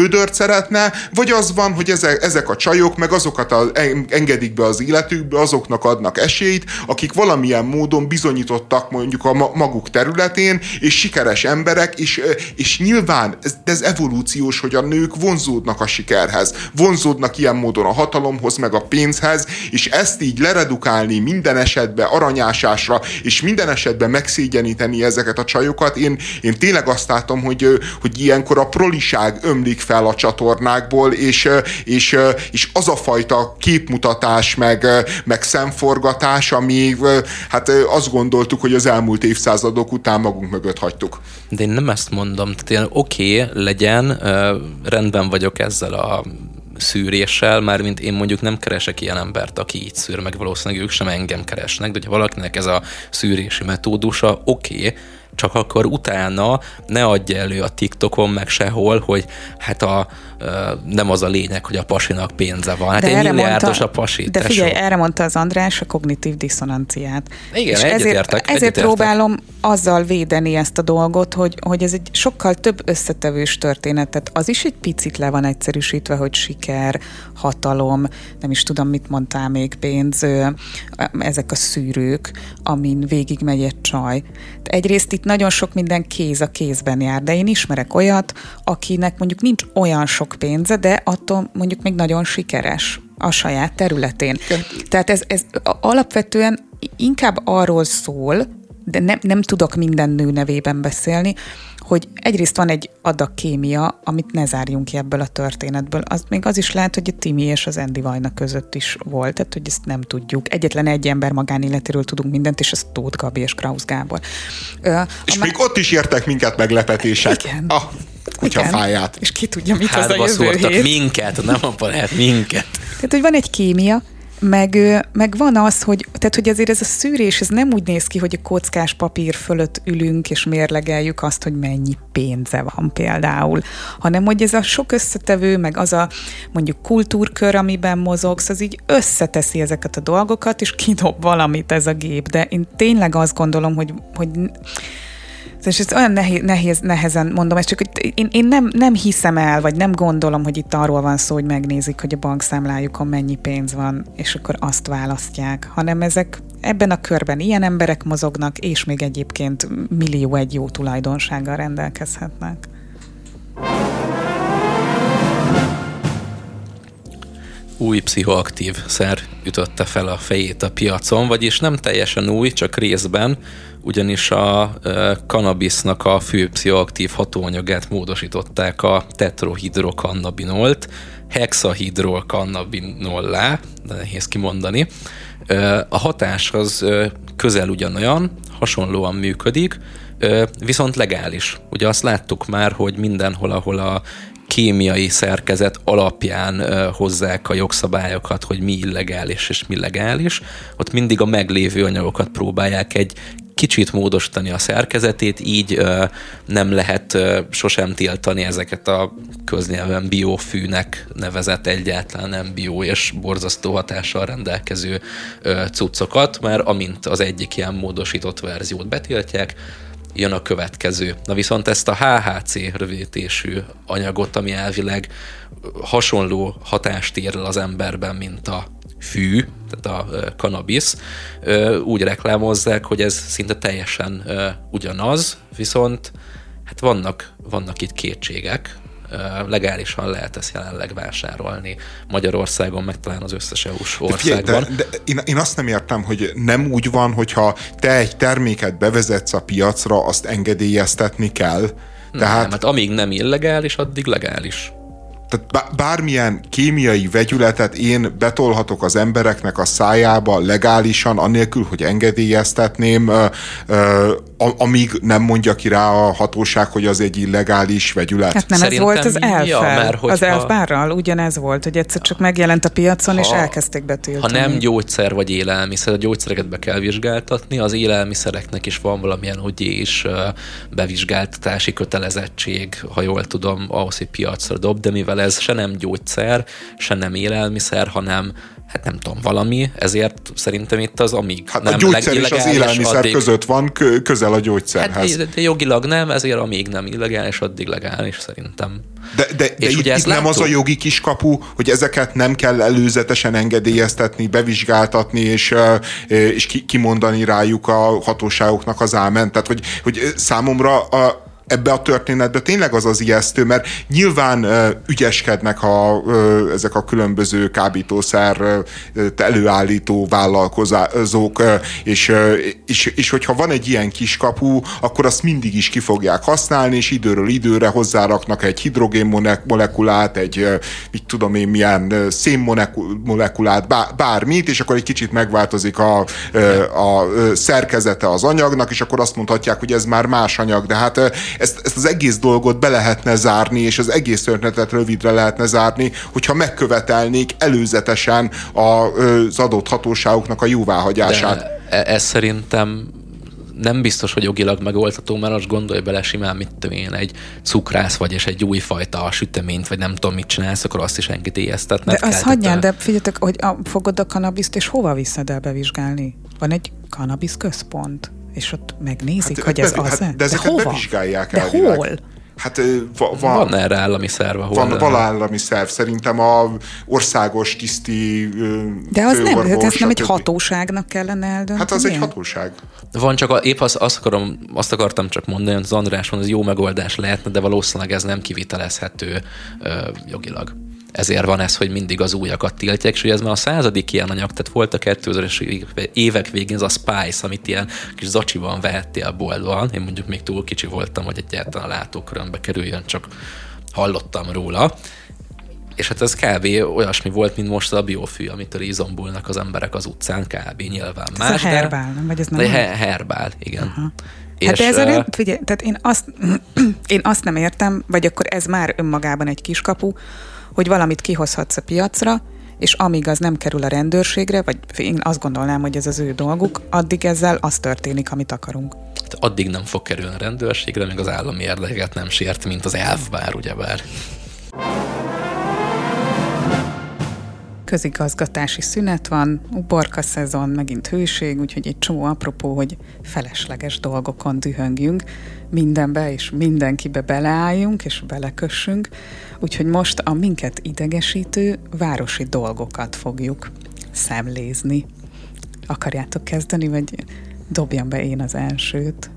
csődört szeretne, vagy az van, hogy ezek, a csajok meg azokat a, engedik be az életükbe, azoknak adnak esélyt, akik valamilyen módon bizonyítottak mondjuk a maguk területén, és sikeres emberek, és, és nyilván ez, ez evolúciós, hogy a nők vonzódnak a sikerhez, vonzódnak ilyen módon a hatalomhoz, meg a pénzhez, és ezt így leredukálni minden esetben aranyásásra, és minden esetben megszégyeníteni ezeket a csajokat, én, én tényleg azt látom, hogy, hogy ilyenkor a proliság ömlik fel a csatornákból, és, és, és az a fajta képmutatás, meg, meg szemforgatás, ami hát azt gondoltuk, hogy az elmúlt évszázadok után magunk mögött hagytuk. De én nem ezt mondom, tehát én oké, okay, legyen, rendben vagyok ezzel a szűréssel, mármint én mondjuk nem keresek ilyen embert, aki így szűr, meg valószínűleg ők sem engem keresnek, de ha valakinek ez a szűrési metódusa, oké, okay, csak akkor utána ne adja elő a TikTokon meg sehol, hogy hát a, nem az a lényeg, hogy a pasinak pénze van. Hát de egy milliárdos a pasi. De figyelj, erre mondta az András a kognitív diszonanciát. Igen, És ezért, ezért egyetértek. próbálom azzal védeni ezt a dolgot, hogy, hogy ez egy sokkal több összetevős történet. Tehát az is egy picit le van egyszerűsítve, hogy siker, hatalom, nem is tudom, mit mondtál még, pénz, ezek a szűrők, amin végig megy egy csaj. Egyrészt itt nagyon sok minden kéz a kézben jár, de én ismerek olyat, akinek mondjuk nincs olyan sok pénze, de attól mondjuk még nagyon sikeres a saját területén. Tehát ez, ez alapvetően inkább arról szól, de nem, nem tudok minden nő nevében beszélni, hogy egyrészt van egy adag kémia, amit ne zárjunk ki ebből a történetből. Az, még az is lehet, hogy a Timi és az Andy Vajna között is volt, tehát hogy ezt nem tudjuk. Egyetlen egy ember magánéletéről tudunk mindent, és az Tóth Gabi és Krausz Gábor. Ö, és még ott is értek minket meglepetések. Igen. Ah, kutya Igen. fáját. És ki tudja, mit Hátba az a jövő hét. minket, nem a barát, minket. Tehát, hogy van egy kémia, meg, meg van az, hogy, tehát, hogy azért ez a szűrés, ez nem úgy néz ki, hogy a kockás papír fölött ülünk, és mérlegeljük azt, hogy mennyi pénze van például, hanem hogy ez a sok összetevő, meg az a mondjuk kultúrkör, amiben mozogsz, az így összeteszi ezeket a dolgokat, és kidob valamit ez a gép. De én tényleg azt gondolom, hogy, hogy és ez olyan nehéz, nehéz, nehezen mondom, ez csak hogy én, én nem, nem hiszem el, vagy nem gondolom, hogy itt arról van szó, hogy megnézik, hogy a bankszámlájukon mennyi pénz van, és akkor azt választják, hanem ezek ebben a körben ilyen emberek mozognak, és még egyébként millió egy jó tulajdonsággal rendelkezhetnek. Új pszichoaktív szer ütötte fel a fejét a piacon, vagyis nem teljesen új, csak részben, ugyanis a kanabisznak a fő pszichoaktív hatóanyagát módosították a tetrohidrokannabinolt, hexahidrokannabinollá, de nehéz kimondani. A hatás az közel ugyanolyan, hasonlóan működik, viszont legális. Ugye azt láttuk már, hogy mindenhol, ahol a kémiai szerkezet alapján hozzák a jogszabályokat, hogy mi illegális és mi legális, ott mindig a meglévő anyagokat próbálják egy kicsit módosítani a szerkezetét, így nem lehet sosem tiltani ezeket a köznyelven biofűnek nevezett egyáltalán nem bio és borzasztó hatással rendelkező cuccokat, mert amint az egyik ilyen módosított verziót betiltják, jön a következő. Na viszont ezt a HHC rövidítésű anyagot, ami elvileg hasonló hatást ér el az emberben, mint a fű, tehát a cannabis, úgy reklámozzák, hogy ez szinte teljesen ugyanaz, viszont hát vannak, vannak itt kétségek, legálisan lehet ezt jelenleg vásárolni Magyarországon, meg talán az összes EU-s országban. De, de, de én, én azt nem értem, hogy nem úgy van, hogyha te egy terméket bevezetsz a piacra, azt engedélyeztetni kell. Tehát... Nem, hát amíg nem illegális, addig legális tehát bármilyen kémiai vegyületet én betolhatok az embereknek a szájába legálisan, anélkül, hogy engedélyeztetném, amíg nem mondja ki rá a hatóság, hogy az egy illegális vegyület. Hát nem Szerintem ez volt az elf ja, mert hogyha, Az elfbárral ugyanez volt, hogy egyszer csak megjelent a piacon, ha, és elkezdték betiltani. Ha nem gyógyszer vagy élelmiszer, a gyógyszereket be kell vizsgáltatni, az élelmiszereknek is van valamilyen, hogy is bevizsgáltatási kötelezettség, ha jól tudom, ahhoz, hogy piacra dob, de mivel ez se nem gyógyszer, se nem élelmiszer, hanem hát nem tudom, valami, ezért szerintem itt az, amíg hát nem a gyógyszer és az élelmiszer addig, között van közel a gyógyszerhez. Hát de jogilag nem, ezért amíg nem illegális, addig legális szerintem. De, de, de és itt, itt nem az a jogi kiskapu, hogy ezeket nem kell előzetesen engedélyeztetni, bevizsgáltatni, és, és kimondani rájuk a hatóságoknak az ámen. Tehát, hogy, hogy számomra a, ebbe a történetbe tényleg az az ijesztő, mert nyilván ügyeskednek a, ezek a különböző kábítószer uh, előállító vállalkozók, uh, és, és, és hogyha van egy ilyen kiskapu, akkor azt mindig is ki fogják használni, és időről időre hozzáraknak egy hidrogén molekulát, egy mit tudom én milyen uh, szénmolekulát, bármit, és akkor egy kicsit megváltozik a, a szerkezete az anyagnak, és akkor azt mondhatják, hogy ez már más anyag, de hát ezt, ezt az egész dolgot be lehetne zárni, és az egész történetet rövidre lehetne zárni, hogyha megkövetelnék előzetesen az adott hatóságoknak a jóváhagyását. De e, ez szerintem nem biztos, hogy jogilag megoldható, mert azt gondolj bele simán, mit tudom én, egy cukrász vagy, és egy újfajta süteményt, vagy nem tudom, mit csinálsz, akkor azt is engedélyeztetnek De azt hagyján, de figyeljetek, hogy a, fogod a kanabiszt, és hova viszed el bevizsgálni? Van egy kanabisz központ és ott megnézik, hát, hogy ez bevi- az hát, de ezeket hova? bevizsgálják De elvileg. hol? Hát va, va, Van erre állami szerv, ahol... van, van állami szerv. Szerintem a országos tiszti De az nem, hát ez nem egy hatóságnak kellene eldönteni. Hát az egy hatóság. Van csak, a, épp azt, azt, akarom, azt akartam csak mondani, hogy az András van, ez jó megoldás lehetne, de valószínűleg ez nem kivitelezhető ö, jogilag. Ezért van ez, hogy mindig az újakat tiltják, és ugye ez már a századik ilyen anyag, tehát volt a 2000-es évek végén ez a Spice, amit ilyen kis zacsiban vehettél boltban. Én mondjuk még túl kicsi voltam, hogy egyáltalán a látókörömbe kerüljön, csak hallottam róla. És hát ez kb. olyasmi volt, mint most a biofű, amit rizombulnak az emberek az utcán, kb. nyilván Ez más. a herbál, nem? Vagy ez nem de he- herbál, igen. Aha. Hát de ezzel nem, figyelj, tehát én azt, én azt nem értem, vagy akkor ez már önmagában egy kiskapu, hogy valamit kihozhatsz a piacra, és amíg az nem kerül a rendőrségre, vagy én azt gondolnám, hogy ez az ő dolguk, addig ezzel az történik, amit akarunk. hát addig nem fog kerülni a rendőrségre, még az állami érdeket nem sért, mint az elv bár, ugyebár. Közigazgatási szünet van, uborka szezon, megint hőség, úgyhogy egy csomó apropó, hogy felesleges dolgokon dühöngjünk, mindenbe és mindenkibe beleálljunk és belekössünk, úgyhogy most a minket idegesítő városi dolgokat fogjuk szemlézni. Akarjátok kezdeni, vagy dobjam be én az elsőt?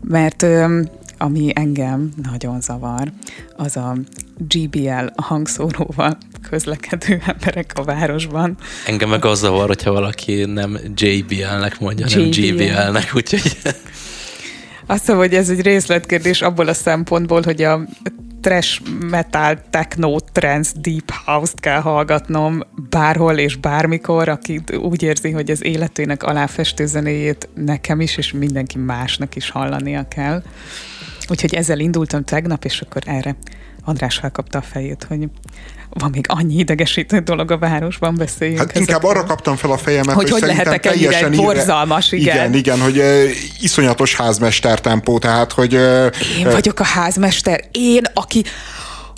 Mert öm, ami engem nagyon zavar, az a GBL hangszóróval közlekedő emberek a városban. Engem meg az zavar, hogyha valaki nem JBL-nek mondja, nem JBL. GBL-nek, úgyhogy Azt hiszem, hogy ez egy részletkérdés abból a szempontból, hogy a trash metal, techno, trance, deep house-t kell hallgatnom bárhol és bármikor, aki úgy érzi, hogy az életének aláfestő zenéjét nekem is, és mindenki másnak is hallania kell. Úgyhogy ezzel indultam tegnap, és akkor erre András felkapta a fejét, hogy van még annyi idegesítő dolog a városban, beszéljünk Hát inkább ezekről. arra kaptam fel a fejemet, Hogy hogy szerintem lehetek ennyire ide- borzalmas, igen. Igen, igen, hogy uh, iszonyatos házmester tempó, tehát, hogy uh, Én vagyok a házmester. Én, aki...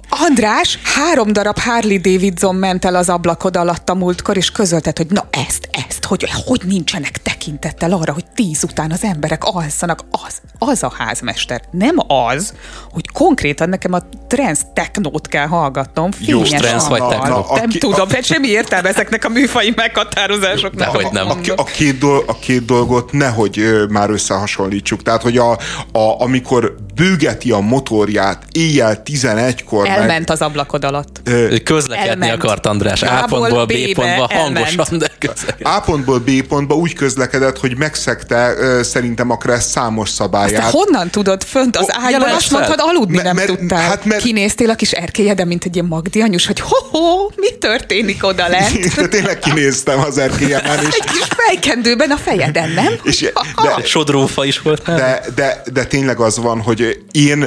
András három darab Harley Davidson ment el az ablakod alatt a múltkor, és közöltet, hogy na ezt, ezt, hogy, hogy nincsenek tekintettel arra, hogy tíz után az emberek alszanak. Az, az a házmester. Nem az, hogy konkrétan nekem a trance technót kell hallgatnom. Jó, trance vagy? Na, Nem aki- tudom, mert semmi értelme ezeknek a műfai meghatározásoknak. Dehogy nem. A, a, két dol, a két dolgot nehogy ö, már összehasonlítsuk. Tehát, hogy a, a, amikor bőgeti a motorját éjjel 11-kor meg, Elment az ablakod alatt. ő közlekedni Elment. akart András. A pontból B pontba hangosan, de közlekedni. A pontból B pontba úgy közlekedett, hogy megszegte szerintem a Kressz számos szabályát. honnan tudod fönt az ágyban? Azt mondtad, aludni Mert- nem mert- tudtál. hát mert- Kinéztél a kis erkélyeden, mint egy ilyen Magdi anyus, hogy ho-ho, mi történik oda lent? De tényleg kinéztem az erkélyemen, és, Egy kis fejkendőben a fejeden, nem? és de, Sodrófa is volt de, de, de tényleg az van, hogy én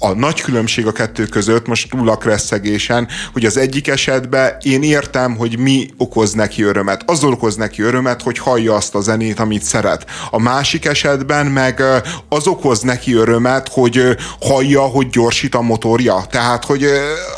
a nagy különbség a kettő között, most túl a kresszegésen, hogy az egyik esetben én értem, hogy mi okoz neki örömet. Az okoz neki örömet, hogy hallja azt a zenét, amit szeret. A másik esetben meg az okoz neki örömet, hogy hallja, hogy gyorsít a motorja. Tehát, hogy...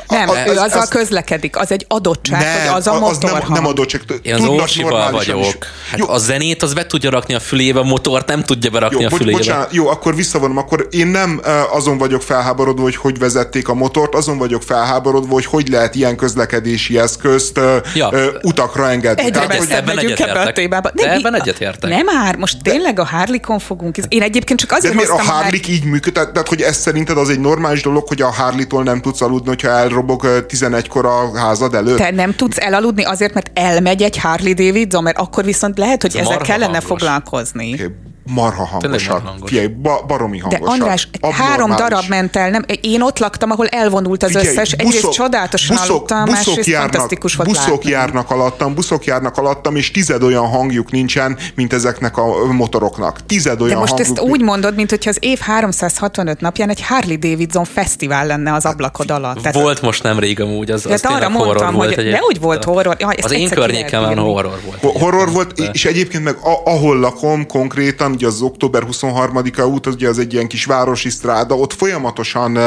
Nem, a- ő az- azzal az- közlekedik, az egy adottság, nem, hogy az a az nem, nem adottság. Én az orsival vagyok. is. Hát Jó, a zenét az be tudja rakni a fülébe, a motort nem tudja berakni jó, a fülébe. bocsánat, jó, akkor visszavonom, akkor én nem azon vagyok felháborodva, hogy hogy vezették a motort, azon vagyok felháborodva, hogy hogy lehet ilyen közlekedési eszközt Ja. uh, utakra engedni. Egyre Tehát, hogy- ebben megyünk ebbe a egyetértek. témába. De ebben egyetértek. Nem már, most tényleg a Harley-kon fogunk. Én egyébként csak de azért miért a harley így működik? Tehát, hogy ez szerinted az egy normális dolog, hogy a Harley-tól nem tudsz aludni, hogyha elrobog uh, 11-kor a házad előtt? Te nem tudsz elaludni azért, mert elmegy egy Harley Davidson, mert akkor viszont lehet, hogy Ez ezzel kellene hangos. foglalkozni. Oké, Marha hangosak. hangos. Figyelj, ba, baromi De hangosak. András, három Abnormális. darab ment el, nem? Én ott laktam, ahol elvonult az Figyelj, összes. Egyrészt csodálatosan aludtam, másrészt fantasztikus volt buszok látni. járnak alattam, buszok járnak alattam, és tized olyan hangjuk nincsen, mint ezeknek a motoroknak. Tized olyan De most hangjuk ezt úgy mondod, mint hogyha az év 365 napján egy Harley Davidson fesztivál lenne az ablakod alatt. Tehát Volt most nem rég amúgy, az, az Tehát arra mondtam, horror hogy volt. de egyébként. úgy volt horror. Ezt az én környékemen írni. horror volt. Ho- Horror volt, De- és egyébként meg ahol lakom konkrétan, ugye az október 23-a út, ugye az egy ilyen kis városi stráda, ott folyamatosan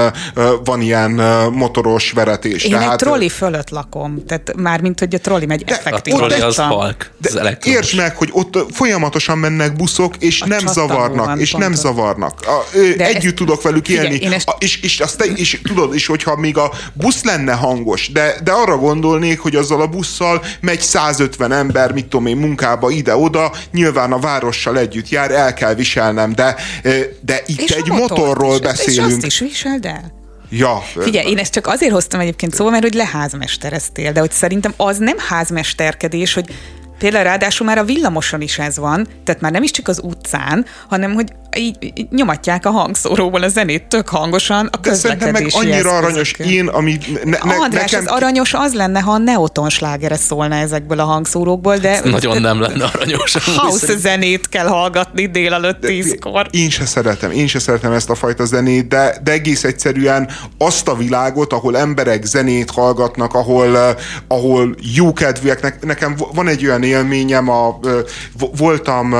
van ilyen motoros veretés. Én tehát, egy trolli fölött lakom, tehát már mint hogy a trolli megy effektív. A trolli az halk, de értsd meg, hogy ott folyamatosan mennek buszok, és a nem zavarnak, van, és ponton. nem zavarnak. A, de együtt ezt, tudok velük élni. Ezt... a, és, és, azt te, és tudod, és hogyha még a busz lenne hangos, de, de arra gondolnék, hogy azzal a busszal megy 150 ember, mit tudom én, munkába ide-oda, nyilván a várossal együtt jár, el kell viselnem, de, de itt és egy motorról is, beszélünk. És azt is viseld el. Ja. Figyelj, én ezt csak azért hoztam egyébként szóval, mert hogy leházmestereztél, de hogy szerintem az nem házmesterkedés, hogy Például ráadásul már a villamoson is ez van, tehát már nem is csak az utcán, hanem hogy így, így nyomatják a hangszóróból a zenét tök hangosan a De szerintem meg annyira aranyos én, ami ne, ne, András, nekem... az aranyos az lenne, ha a neoton slágere szólna ezekből a hangszórókból, de... Ez nagyon nem lenne aranyos. House zenét kell hallgatni délelőtt tízkor. Én se szeretem, én se szeretem ezt a fajta zenét, de, de egész egyszerűen azt a világot, ahol emberek zenét hallgatnak, ahol, uh, ahol jókedvűek, nekem van egy olyan élményem, a, voltam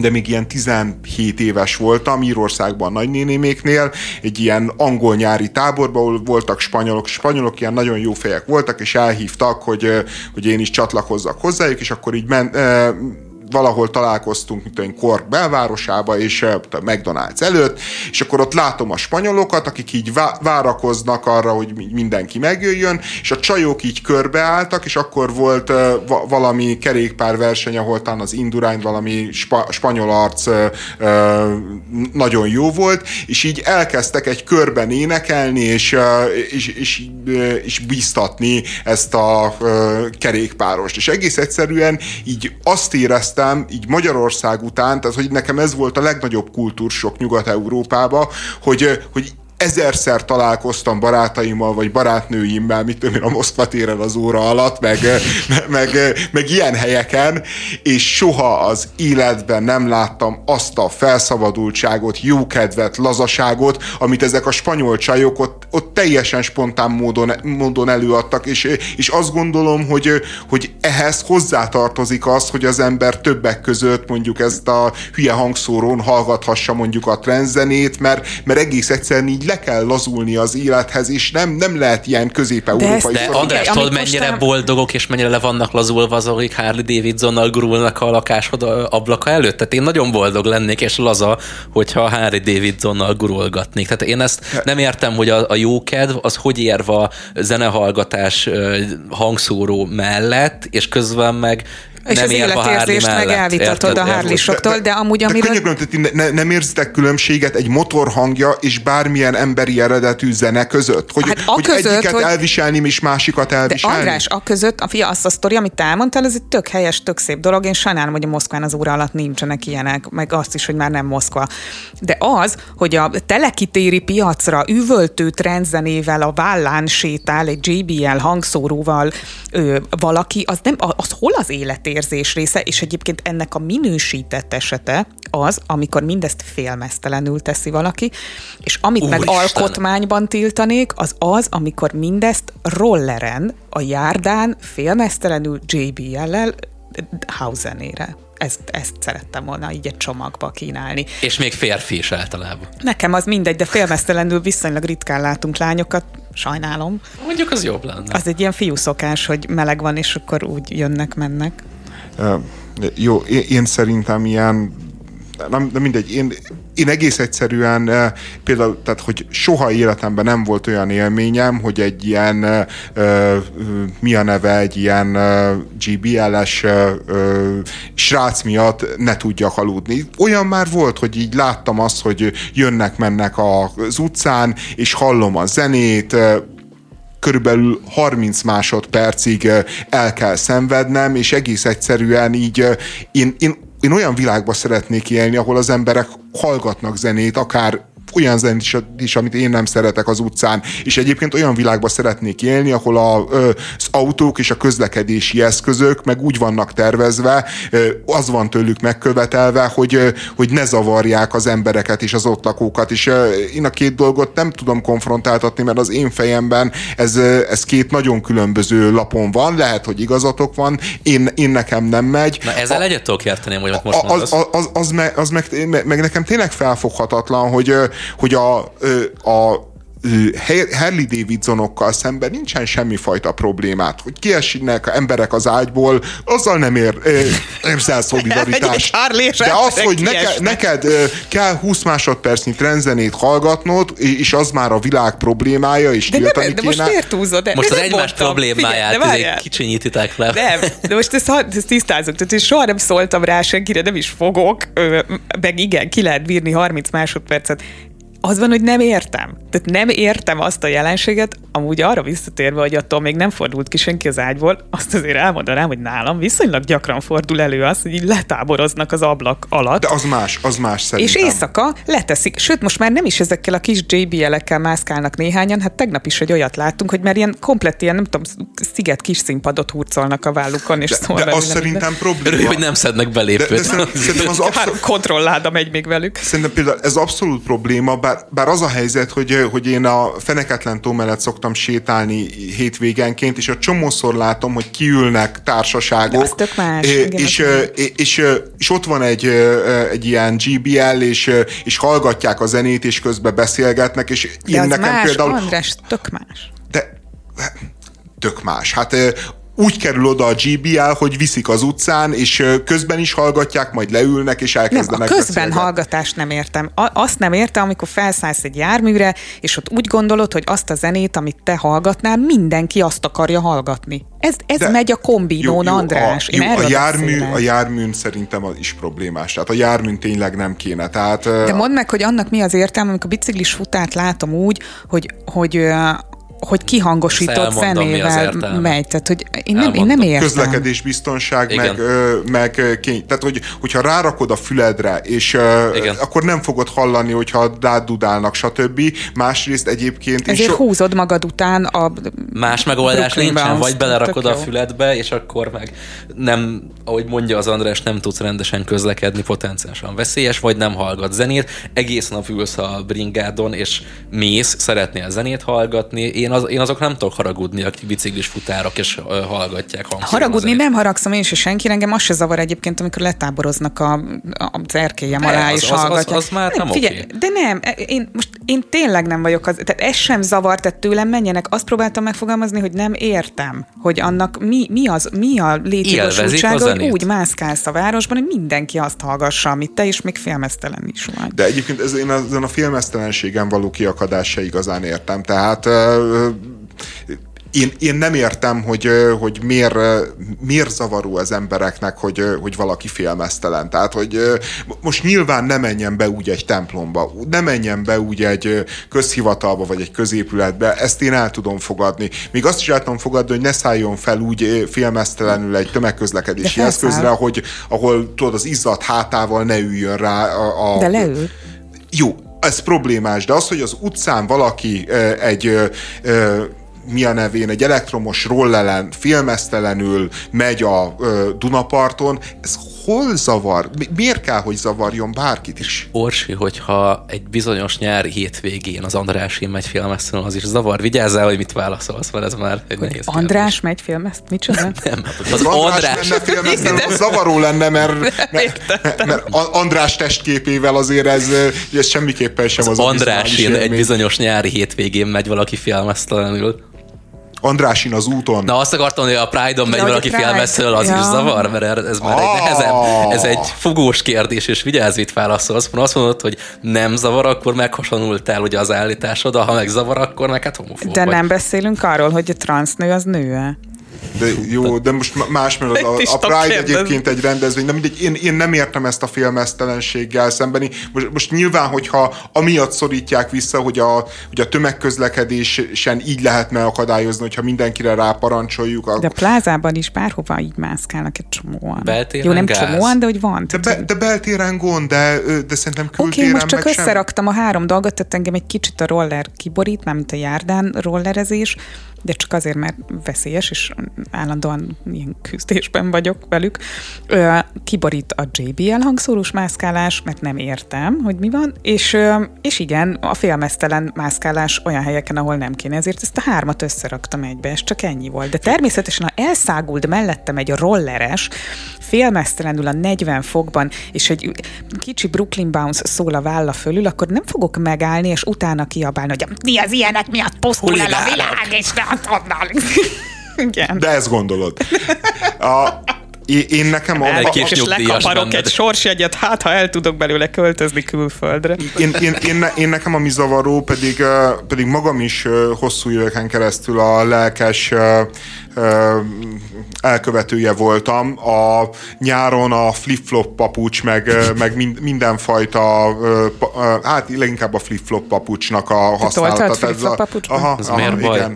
de még ilyen 17 éves voltam Írországban nagynénéméknél, egy ilyen angol nyári táborban, ahol voltak spanyolok, spanyolok ilyen nagyon jó fejek voltak, és elhívtak, hogy, hogy én is csatlakozzak hozzájuk, és akkor így men, valahol találkoztunk, mint olyan Kork belvárosába, és a McDonald's előtt, és akkor ott látom a spanyolokat, akik így várakoznak arra, hogy mindenki megjöjjön, és a csajok így körbeálltak, és akkor volt uh, valami kerékpárverseny, ahol talán az Indurain valami spa, spanyol arc uh, nagyon jó volt, és így elkezdtek egy körben énekelni, és, és, és, és biztatni ezt a kerékpárost. És egész egyszerűen így azt éreztem, éreztem, így Magyarország után, tehát hogy nekem ez volt a legnagyobb kultúrsok Nyugat-Európába, hogy, hogy ezerszer találkoztam barátaimmal, vagy barátnőimmel, mit tudom én, a Moszkva téren az óra alatt, meg, meg, meg, ilyen helyeken, és soha az életben nem láttam azt a felszabadultságot, jókedvet, lazaságot, amit ezek a spanyol csajok ott, ott teljesen spontán módon, módon előadtak, és, és azt gondolom, hogy, hogy ehhez hozzátartozik az, hogy az ember többek között mondjuk ezt a hülye hangszórón hallgathassa mondjuk a trendzenét, mert, mert egész egyszerűen így le kell lazulni az élethez, és nem, nem lehet ilyen közép-európai. De, de András, tudod, mennyire mostan... boldogok, és mennyire le vannak lazulva azok, akik Harley Davidsonnal gurulnak a lakásod ablaka előtt? Tehát én nagyon boldog lennék, és laza, hogyha Harley Davidsonnal gurulgatnék. Tehát én ezt nem értem, hogy a, a jókedv az hogy érve a zenehallgatás hangszóró mellett, és közben meg és nem az életérzést meg elvitatod a hárlisoktól, de amúgy amiről... De könyörgöm, ne, nem érzitek különbséget egy motor hangja és bármilyen emberi eredetű zene között? Hogy, hát hogy között, egyiket hogy... elviselni, és másikat elviselni? De András, a között, a fia, azt a sztori, amit te elmondtál, ez egy tök helyes, tök szép dolog. Én sajnálom, hogy a Moszkván az óra alatt nincsenek ilyenek, meg azt is, hogy már nem Moszkva. De az, hogy a telekitéri piacra üvöltő trendzenével a vállán sétál egy JBL hangszóróval ő, valaki, az, nem, az hol az életé érzés része, és egyébként ennek a minősített esete az, amikor mindezt félmeztelenül teszi valaki, és amit Úr meg alkotmányban tiltanék, az az, amikor mindezt rolleren, a járdán félmeztelenül JBL-lel hausenére ezt, ezt szerettem volna így egy csomagba kínálni. És még férfi is általában. Nekem az mindegy, de félmeztelenül viszonylag ritkán látunk lányokat, sajnálom. Mondjuk az jobb lenne. Az egy ilyen fiú szokás, hogy meleg van, és akkor úgy jönnek-mennek. Jó, én, szerintem ilyen nem, nem mindegy, én, én egész egyszerűen például, tehát hogy soha életemben nem volt olyan élményem, hogy egy ilyen mi a neve, egy ilyen GBL-es srác miatt ne tudjak aludni. Olyan már volt, hogy így láttam azt, hogy jönnek-mennek az utcán, és hallom a zenét, körülbelül 30 másodpercig el kell szenvednem, és egész egyszerűen így én, én, én olyan világba szeretnék élni, ahol az emberek hallgatnak zenét, akár olyan zenét is, is, amit én nem szeretek az utcán, és egyébként olyan világban szeretnék élni, ahol a, az autók és a közlekedési eszközök meg úgy vannak tervezve, az van tőlük megkövetelve, hogy, hogy ne zavarják az embereket és az ott lakókat, és én a két dolgot nem tudom konfrontáltatni, mert az én fejemben ez, ez két nagyon különböző lapon van, lehet, hogy igazatok van, én, én nekem nem megy. Na ezzel a, egyet tudok érteni, hogy most az, az, az, az, meg, az meg, meg, nekem tényleg felfoghatatlan, hogy, hogy a, a Harley Davidsonokkal szemben nincsen semmifajta problémát, hogy kiesnek emberek az ágyból, azzal nem ér, érzel szolidaritást. De az, hogy neke, neked kell 20 másodpercnyi trendzenét hallgatnod, és az már a világ problémája, és de nem, de most miért húzod? De most az egymás problémáját Figyelj, kicsinyítitek le. Nem, de most ezt, ezt tisztázok, tehát én soha nem szóltam rá senkire, nem is fogok, meg igen, ki lehet bírni 30 másodpercet az van, hogy nem értem. Tehát nem értem azt a jelenséget, amúgy arra visszatérve, hogy attól még nem fordult ki senki az ágyból, azt azért elmondanám, hogy nálam viszonylag gyakran fordul elő az, hogy így letáboroznak az ablak alatt. De az más, az más szerintem. És éjszaka leteszik, sőt most már nem is ezekkel a kis JBL-ekkel mászkálnak néhányan, hát tegnap is egy olyat láttunk, hogy már ilyen komplet ilyen, nem tudom, sziget kis színpadot hurcolnak a vállukon, és de, szóval de az szerintem probléma. Örülj, hogy nem szednek belépőt. De, de szerintem, szerintem az abszolút... kontrolláda megy még velük. Szerintem például ez abszolút probléma, bár, bár az a helyzet, hogy, hogy én a Feneketlen tó mellett szoktam sétálni hétvégenként, és a csomószor látom, hogy kiülnek társaságok. De tök más. És, igen, és, és, és, és ott van egy, egy ilyen GBL, és, és hallgatják a zenét, és közben beszélgetnek, és de én az nekem más, például... András, tök más. De tök más. Hát úgy kerül oda a GBL, hogy viszik az utcán, és közben is hallgatják, majd leülnek, és elkezdenek Nem, a közben beszélgetni. hallgatást nem értem. A, azt nem értem, amikor felszállsz egy járműre, és ott úgy gondolod, hogy azt a zenét, amit te hallgatnál, mindenki azt akarja hallgatni. Ez, ez De, megy a kombinón, jó, jó, András. A, jó, a, jármű, a járműn szerintem az is problémás. Tehát a járműn tényleg nem kéne. Tehát, De mondd meg, hogy annak mi az értelme, amikor biciklis futát látom úgy, hogy, hogy hogy kihangosított zenével megy. Tehát, hogy én nem, én nem értem. Közlekedésbiztonság, meg, meg kény. Tehát, hogy, hogyha rárakod a füledre, és Igen. akkor nem fogod hallani, hogyha dádudálnak, stb. Másrészt egyébként... Ezért so... húzod magad után a... Más megoldás nincsen, vagy belerakod a füledbe, és akkor meg nem, ahogy mondja az András, nem tudsz rendesen közlekedni, potenciálisan veszélyes, vagy nem hallgat zenét, egész nap ülsz a bringádon, és mész, szeretnél zenét hallgatni, én, az, én azok nem tudok haragudni, akik biciklis futárok és uh, hallgatják Haragudni nem haragszom én se senki, engem az se zavar egyébként, amikor letáboroznak a, a erkélyem alá az, és az, hallgatják. Az, az, már nem Figyelj, okay. De nem, e, én most én tényleg nem vagyok az, tehát ez sem zavar, tehát tőlem menjenek. Azt próbáltam megfogalmazni, hogy nem értem, hogy annak mi, mi, az, mi a létjogosultsága, hogy úgy mászkálsz a városban, hogy mindenki azt hallgassa, amit te, és még félmeztelen is vagy. De egyébként ez, én azon a félmeztelenségen való kiakadás se igazán értem. Tehát én, én nem értem, hogy, hogy miért, miért zavaró az embereknek, hogy, hogy valaki félmeztelen. Tehát, hogy most nyilván nem menjen be úgy egy templomba, nem menjen be úgy egy közhivatalba, vagy egy középületbe, ezt én el tudom fogadni. Még azt is el tudom fogadni, hogy ne szálljon fel úgy félmeztelenül egy tömegközlekedési eszközre, hogy, ahol tudod, az izzadt hátával ne üljön rá a... a De leül. Jó, ez problémás, de az, hogy az utcán valaki egy mi a nevén, egy elektromos rollelen filmesztelenül megy a ö, Dunaparton, ez hol zavar? Miért kell, hogy zavarjon bárkit is? Orsi, hogyha egy bizonyos nyári hétvégén az Andrási megy filmesztelen, az is zavar. Vigyázzál, hogy mit válaszolsz, mert ez már egy nehéz András kérdés. megy filmezt? Micsoda? Nem, az, az András, András lenne filmesztelen, az zavaró lenne, mert, mert, mert András testképével azért ez, ez semmiképpen sem az, az Andrásin egy bizonyos nyári hétvégén megy valaki filmesztelenül. Andrásin az úton. Na azt akartam, hogy a Pride-on megy ja, valaki filmesztől, az ja. is zavar, mert ez már egy nehezebb, ez egy fogós kérdés, és vigyázz, mit válaszolsz. Mert azt mondod, hogy nem zavar, akkor meghasonultál ugye az állításod, ha meg zavar, akkor meg hát homofób De vagy. nem beszélünk arról, hogy a transznő az nő? De jó, de most más, mert az a, a Pride egyébként egy rendezvény, de mindegy, én, én nem értem ezt a filmesztelenséggel szembeni. Most, most nyilván, hogyha amiatt szorítják vissza, hogy a, hogy a tömegközlekedésen így lehetne akadályozni, hogyha mindenkire ráparancsoljuk. Akkor... De a plázában is bárhova így mászkálnak egy csomóan. Beltéren Jó, nem gáz. csomóan, de hogy van. De, be, de beltéren gond, de, de szerintem Oké, kültéren okay, most csak meg sem. összeraktam a három dolgot, tehát engem egy kicsit a roller kiborít, mármint a járdán rollerezés, de csak azért, mert veszélyes, és állandóan ilyen küzdésben vagyok velük. Kiborít a JBL hangszórós mászkálás, mert nem értem, hogy mi van, és, és igen, a félmeztelen mászkálás olyan helyeken, ahol nem kéne, ezért ezt a hármat összeraktam egybe, és csak ennyi volt. De természetesen, ha elszáguld mellettem egy rolleres, félmeztelenül a 40 fokban, és egy kicsi Brooklyn Bounce szól a válla fölül, akkor nem fogok megállni, és utána kiabálni, hogy mi az ilyenek miatt pusztul el a világ, és onnan. Igen. De ezt gondolod. A, én, nekem a, a, és lekaparok benned. egy sorsjegyet, hát ha el tudok belőle költözni külföldre. én, én, én, én nekem a mi zavaró, pedig, pedig magam is hosszú éveken keresztül a lelkes elkövetője voltam. A nyáron a flip-flop papucs, meg, meg mind, mindenfajta, hát leginkább a flip-flop papucsnak a használata. a- flip-flop papucsba? Aha, Ez aha, miért baj?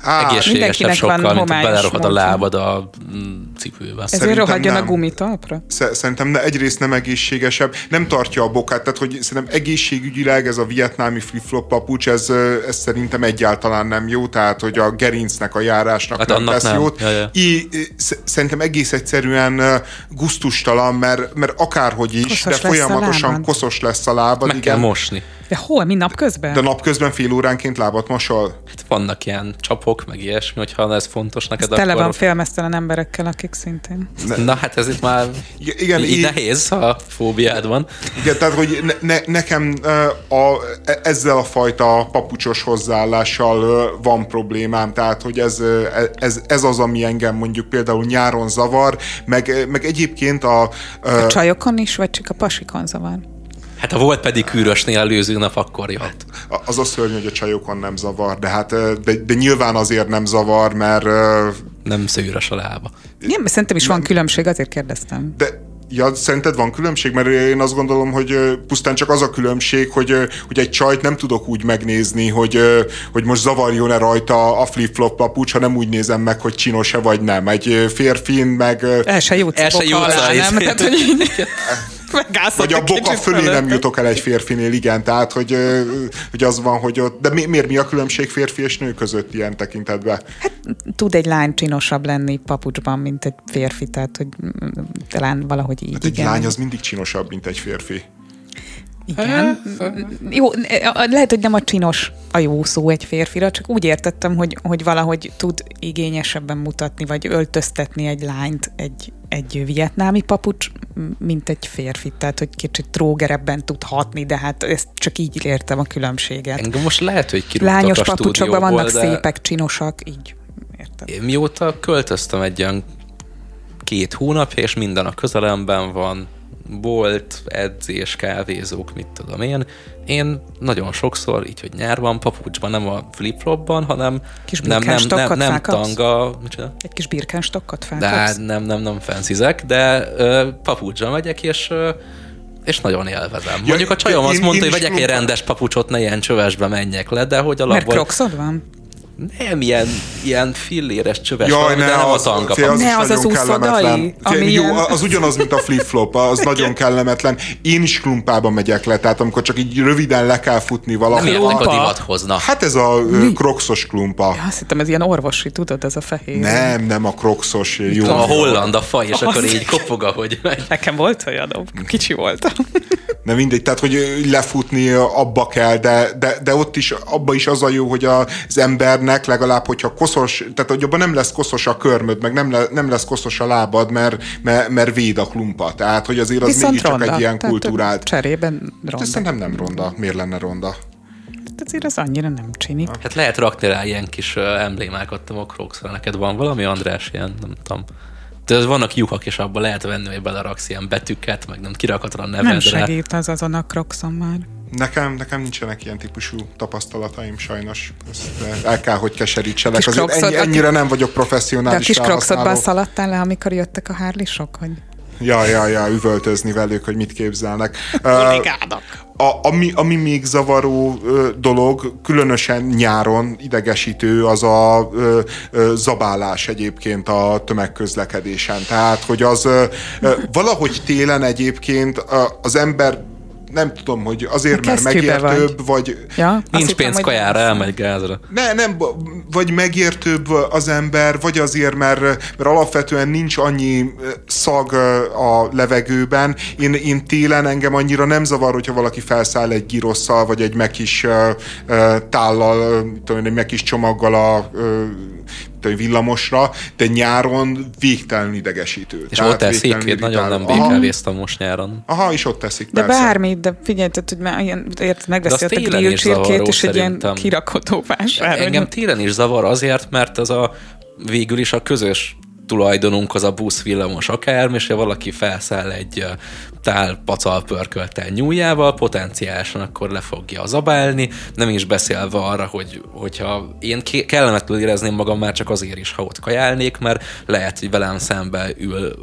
Á, Egészségesebb sokkal, mint belerohad a lábad a cipőbe. Ezért Szerintem rohadjon a nem. gumitalpra? Sze- Szerintem ne, egyrészt nem egészségesebb, nem tartja a bokát, tehát hogy szerintem egészségügyileg ez a vietnámi flip-flop papucs, ez, ez szerintem egyáltalán nem jó, tehát hogy a gerincnek, a járásnak Hát nem annak tesz nem. jót. Ja, ja. I, i- sz- szerintem egész egyszerűen ö, guztustalan, mert, mert akárhogy is, Koszos de lesz a folyamatosan lábad. koszos lesz a lábad. Meg kell mosni. De hol? Mi napközben? De napközben fél óránként lábat mosol? Hát vannak ilyen csapok, meg ilyesmi, hogyha ez fontos neked, Tele akkor... van félmeztelen emberekkel, akik szintén. Na hát ez itt már Igen, igen, így így- nehéz, ha fóbiád van. Igen, tehát, hogy ne, ne, nekem ö, a, e- ezzel a fajta papucsos hozzáállással ö, van problémám, tehát, hogy ez, ö, ez, ez az, ami engem mondjuk például nyáron zavar, meg, meg egyébként a... A csajokon is, vagy csak a pasikon zavar? Hát ha volt pedig kűrösnél előző nap, akkor jött. az a szörny, hogy a csajokon nem zavar, de hát de, de nyilván azért nem zavar, mert Nem szőrös a lába. Igen, mert szerintem is van különbség, azért kérdeztem. de Ja, szerinted van különbség? Mert én azt gondolom, hogy pusztán csak az a különbség, hogy, hogy egy csajt nem tudok úgy megnézni, hogy, hogy most zavarjon-e rajta a flip-flop papucs, ha nem úgy nézem meg, hogy csinos-e vagy nem. Egy férfin meg... El se jutsz El se jutsz alá, nem? Tehát, hogy Vagy ott a boka fölé nem fölötte. jutok el egy férfinél, igen, tehát hogy, hogy az van, hogy ott... De mi, miért mi a különbség férfi és nő között ilyen tekintetben? Tud egy lány csinosabb lenni papucsban, mint egy férfi, tehát hogy talán valahogy így. Hát egy igen. lány az mindig csinosabb, mint egy férfi. Igen. Jó, lehet, hogy nem a csinos a jó szó egy férfira, csak úgy értettem, hogy, hogy valahogy tud igényesebben mutatni, vagy öltöztetni egy lányt egy, egy vietnámi papucs, mint egy férfi. Tehát, hogy kicsit trógerebben tud hatni, de hát ezt csak így értem a különbséget. Engem most lehet, hogy kirúgtak Lányos a papucsokban vannak de szépek, csinosak, így érted. Én mióta költöztem egy olyan két hónapja, és minden a közelemben van, bolt, edzés, kávézók, mit tudom én. Én nagyon sokszor, így, hogy nyárban, papucsban, nem a flip-flopban, hanem Kis nem, nem, nem, nem tanga? Egy kis birkenstokkot De felkapsz? nem, nem, nem fancyzek, de ö, papucsban megyek, és ö, és nagyon élvezem. Mondjuk a csajom én- azt mondta, én hogy vegyek egy rendes papucsot, ne ilyen csövesbe menjek le, de hogy Mert alapból... krokszod van? Nem, ilyen, ilyen filléres csöves Jaj, valami, ne, de nem az, a tanga fél, az, Ne, az az úszodai, jó, az ugyanaz, mint a flip-flop, az nagyon kellemetlen. Én is klumpába megyek le, tehát amikor csak így röviden le kell futni Nem valahol. értek a divathoz, na. Hát ez a ö, krokszos klumpa. Ja, azt hittem, ez ilyen orvosi, tudod, ez a fehér. Nem, nem a krokszos. Jó. a holland a faj, és akkor Az. így kopog, ahogy megy. Nekem volt olyan, kicsi voltam. De mindegy, tehát hogy lefutni abba kell, de, de, de ott is, abba is az a jó, hogy az embernek legalább, hogyha koszos, tehát hogy abban nem lesz koszos a körmöd, meg nem, le, nem lesz koszos a lábad, mert, mert, mert véd a klumpa. Tehát, hogy azért az Viszont mégiscsak ronda. egy ilyen Tehát kultúrált. Cserében De ronda. szerintem nem ronda. Miért lenne ronda? Tehát azért az annyira nem csini. Hát lehet rakni rá ilyen kis emblémákat a Crocsra. Neked van valami, András, ilyen, nem tudom. De vannak lyukak, és abban lehet venni, hogy beleraksz ilyen betűket, meg nem kirakatra a Nem nevedre. segít az azon a krokszon már. Nekem, nekem nincsenek ilyen típusú tapasztalataim sajnos. Ezt el kell, hogy keserítselek. Azért ennyi, ennyire nem vagyok professzionális De a kis krokszodban szaladtál le, amikor jöttek a hárlisok? Hogy... Ja, ja, ja, üvöltözni velük, hogy mit képzelnek. a, ami, ami még zavaró ö, dolog, különösen nyáron idegesítő, az a ö, ö, zabálás egyébként a tömegközlekedésen. Tehát, hogy az ö, ö, valahogy télen egyébként az ember nem tudom, hogy azért, mert megértőbb, vagy... vagy ja, Nincs pénz kajára, elmegy gázra. Ne, nem, vagy megértőbb az ember, vagy azért, mert, mert alapvetően nincs annyi szag a levegőben. Én, én télen engem annyira nem zavar, hogyha valaki felszáll egy girosszal, vagy egy mekis uh, tállal, tudom, egy mekis csomaggal a uh, villamosra, de nyáron végtelenül idegesítő. És ott teszik, én nagyon nem békávéztam most nyáron. Aha, és ott teszik, De persze. bármi, de figyelj, tehát, hogy már ilyen, érted, megveszi a grillcsirkét, és egy ilyen kirakodó vásár. Engem télen is zavar azért, mert az a végül is a közös tulajdonunk az a busz, villamos akármi, és ha valaki felszáll egy tál pacal pörköltel nyújjával, potenciálisan akkor le fogja zabálni, nem is beszélve arra, hogy, hogyha én kellemetlenül érezném magam már csak azért is, ha ott kajálnék, mert lehet, hogy velem szembe ül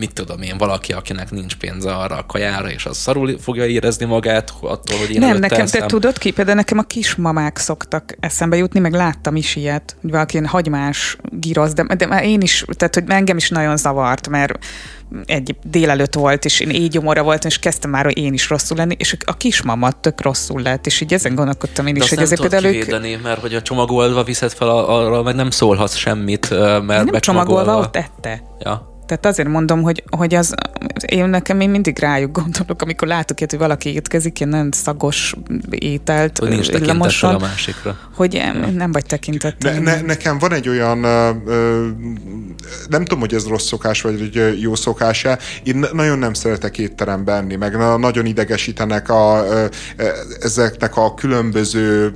mit tudom én, valaki, akinek nincs pénze arra a kajára, és az szarul fogja érezni magát attól, hogy én Nem, nekem, te tudod ki, például nekem a kismamák szoktak eszembe jutni, meg láttam is ilyet, hogy valaki ilyen hagymás giroz, de, de már én is, tehát hogy engem is nagyon zavart, mert egy délelőtt volt, és én így gyomorra voltam, és kezdtem már, hogy én is rosszul lenni, és a kismama tök rosszul lett, és így ezen gondolkodtam én is, hogy ezért például ők... Kivédeni, mert hogy a csomagolva viszed fel, arra meg nem szólhatsz semmit, mert nem csomagolva, ott ette. Ja. Tehát azért mondom, hogy, hogy az, én nekem én mindig rájuk gondolok, amikor látok ilyet, hogy valaki étkezik ilyen nagyon szagos ételt, hogy nincs tekintettel a másikra. Hogy ja. nem vagy tekintettel. Ne, ne, nekem van egy olyan, nem tudom, hogy ez rossz szokás, vagy hogy jó szokás-e, én nagyon nem szeretek étterembe enni, meg nagyon idegesítenek a, ezeknek a különböző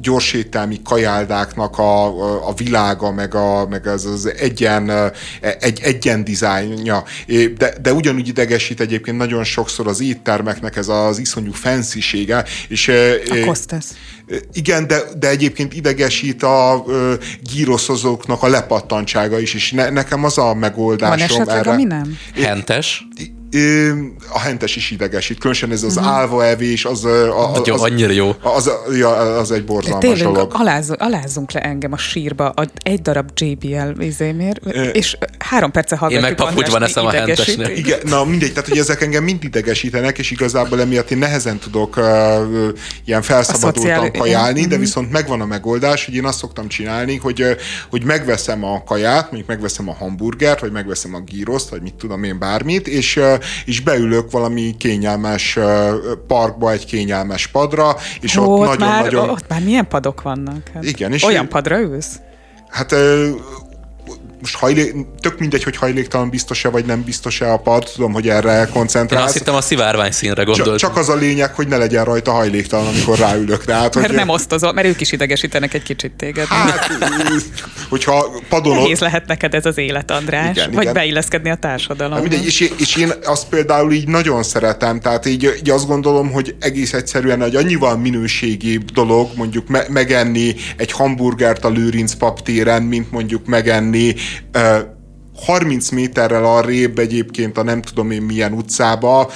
gyorsételmi kajáldáknak a, a világa, meg, a, meg az, az egyen, egy, egyen dizájnja, de, de ugyanúgy idegesít egyébként nagyon sokszor az éttermeknek ez az iszonyú fenszisége. És, a kosztesz. Igen, de, de egyébként idegesít a gíroszozóknak a lepattantsága is, és ne, nekem az a megoldásom Van esetleg, erre. ami nem? Hentes? A hentes is idegesít, különösen ez az uh-huh. álva evés, az, az, az, annyira jó. Az, ja, az egy borzalmas Tényleg, dolog. Aláz, alázzunk le engem a sírba a, egy darab JBL izémér, és három perce hallgatjuk Én meg papucsban eszem a hentesnél. Igen, na mindegy, tehát hogy ezek engem mind idegesítenek, és igazából emiatt én nehezen tudok uh, ilyen felszabadultan kajálni, de mhm. viszont megvan a megoldás, hogy én azt szoktam csinálni, hogy, hogy megveszem a kaját, mondjuk megveszem a hamburgert, vagy megveszem a gíroszt, vagy mit tudom én bármit, és és beülök valami kényelmes parkba, egy kényelmes padra, és Ó, ott, ott nagyon, már, nagyon... Ott már milyen padok vannak? Hát Igen. És olyan padra ülsz? Hát most hajlé, tök mindegy, hogy hajléktalan biztos-e vagy nem biztos-e a pad, tudom, hogy erre koncentrálsz. Én azt hittem a szivárvány színre gondolt. Csak, csak az a lényeg, hogy ne legyen rajta hajléktalan, amikor ráülök rá. Hát, mert hogy, nem osztozol, mert ők is idegesítenek egy kicsit téged. Hát, hogyha padon... Nehéz lehet neked ez az élet, András, igen, vagy igen. beilleszkedni a társadalomba. Hát mindegy, és, és én azt például így nagyon szeretem, tehát így, így azt gondolom, hogy egész egyszerűen egy annyival minőségi dolog mondjuk me- megenni egy hamburgert a Lőrinc paptéren, mint mondjuk megenni 30 méterrel arrébb egyébként a nem tudom én milyen utcába,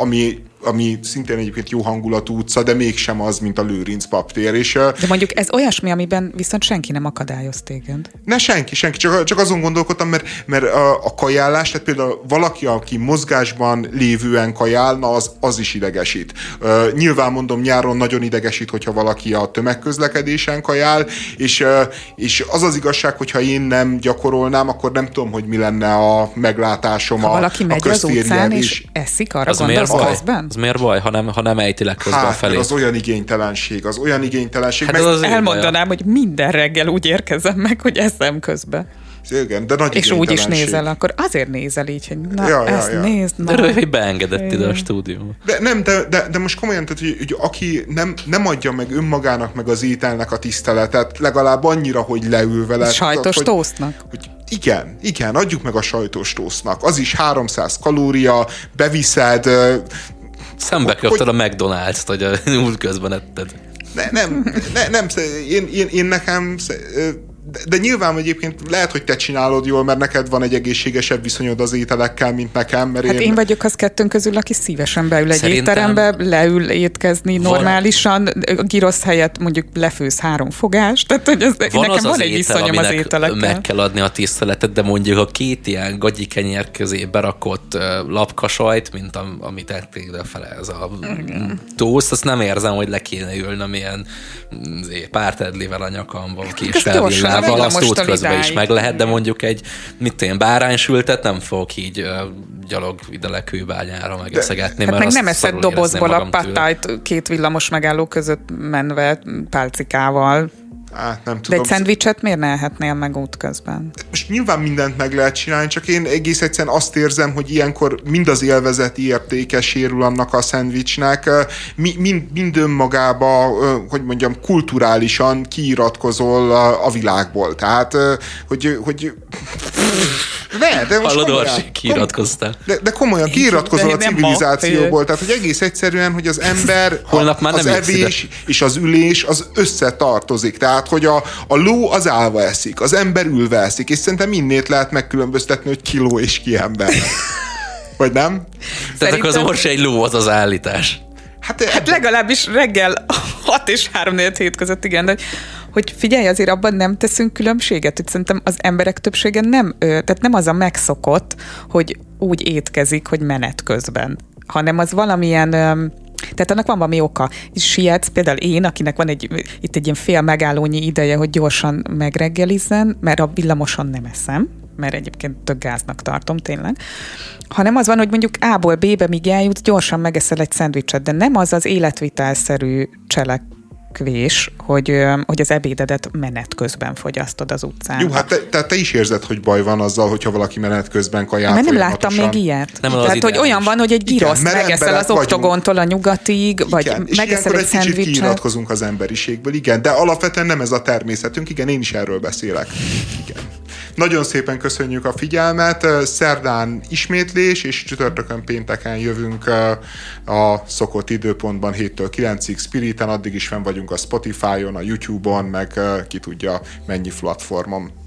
ami ami szintén egyébként jó hangulatú utca, de mégsem az, mint a Lőrinc paptér. És, de mondjuk ez olyasmi, amiben viszont senki nem akadályoz téged. Ne senki, senki. Csak, csak azon gondolkodtam, mert, mert a, a kajálás, tehát például valaki, aki mozgásban lévően kajál, na az, az is idegesít. Uh, nyilván mondom, nyáron nagyon idegesít, hogyha valaki a tömegközlekedésen kajál, és, uh, és az az igazság, hogyha én nem gyakorolnám, akkor nem tudom, hogy mi lenne a meglátásom ha a, valaki megy a az utcán és eszik, arra az gondolsz közben? Az miért baj, ha nem, ha nem ejtileg közben hát, felé? az olyan igénytelenség, az olyan igénytelenség. Hát meg... az elmondanám, hogy minden reggel úgy érkezem meg, hogy eszem közben. Igen, de nagy És úgy is nézel, akkor azért nézel így, hogy na, ja, ezt ja, ja. nézd. Na. De hogy beengedett ide a stúdióba. De nem, de, de, de most komolyan, tehát, hogy, hogy aki nem, nem adja meg önmagának, meg az ételnek a tiszteletet, legalább annyira, hogy leül vele. Sajtos hogy, tósznak. Hogy igen, igen, adjuk meg a sajtos tósznak. Az is 300 kalória, beviszed, Szembe köpted a McDonald's-t, hogy a út közben etted. Ne, nem, ne, nem, én, én, én nekem de, de nyilván egyébként lehet, hogy te csinálod jól, mert neked van egy egészségesebb viszonyod az ételekkel, mint nekem. Mert hát én, én vagyok az kettőnk közül, aki szívesen beül egy Szerintem étterembe, leül étkezni van. normálisan, a girosz helyett mondjuk lefőz három fogást, tehát hogy ez, van nekem az van az egy étel, viszonyom az ételekkel. meg kell adni a tiszteletet, de mondjuk a két ilyen gagyi kenyér közé berakott lapkasajt, mint am, amit ették fele ez a tószt, azt nem érzem, hogy le kéne ülnöm ilyen pártedlivel a nyakamban, késfelvillával Kínával azt útközben is meg lehet, de mondjuk egy, mit én, báránysültet nem fogok így uh, gyalog ide le kőbányára megeszegetni, hát meg nem eszed dobozból a pattájt két villamos megálló között menve pálcikával. Hát nem tudom. De egy szendvicset miért ne ehetnél meg útközben? Most nyilván mindent meg lehet csinálni, csak én egész egyszerűen azt érzem, hogy ilyenkor mind az élvezeti értéke sérül annak a szendvicsnek, mi, mind, mind önmagába, hogy mondjam, kulturálisan kiiratkozol a, a világból. Tehát, hogy, hogy ne, de most Hallod, komolyan, kiiratkoztál. De, de komolyan, kiiratkozol a civilizációból. Tehát, hogy egész egyszerűen, hogy az ember, Holnap már az nem evés és az ülés az összetartozik. Tehát, hogy a, a ló az állva eszik, az ember ülve eszik, és szerintem innét lehet megkülönböztetni, hogy kiló és ki ember. Vagy nem? Tehát akkor az orsa egy ló, az az állítás. Hát, hát legalábbis reggel 6 és 3 4 hét között, igen, de hogy figyelj, azért abban nem teszünk különbséget, hogy szerintem az emberek többsége nem, tehát nem az a megszokott, hogy úgy étkezik, hogy menet közben, hanem az valamilyen tehát annak van valami oka. Sietsz, például én, akinek van egy, itt egy ilyen fél megállónyi ideje, hogy gyorsan megreggelizzen, mert a villamoson nem eszem, mert egyébként tök gáznak tartom tényleg, hanem az van, hogy mondjuk A-ból B-be, míg eljutsz, gyorsan megeszel egy szendvicset, de nem az az életvitelszerű cselek, cselekvés, hogy, hogy az ebédedet menet közben fogyasztod az utcán. Jó, hát te, te, te is érzed, hogy baj van azzal, hogyha valaki menet közben kajál Mert nem láttam még ilyet. Nem Tehát, hogy olyan van, hogy egy giroszt megeszel az oktogontól a nyugatig, vagy igen, megeszel egy, kicsit kiiratkozunk az emberiségből, igen, de alapvetően nem ez a természetünk, igen, én is erről beszélek. Igen. Nagyon szépen köszönjük a figyelmet. Szerdán ismétlés, és csütörtökön pénteken jövünk a szokott időpontban 7-től 9-ig Spiriten, addig is fenn vagyunk a Spotify-on, a YouTube-on, meg ki tudja mennyi platformon.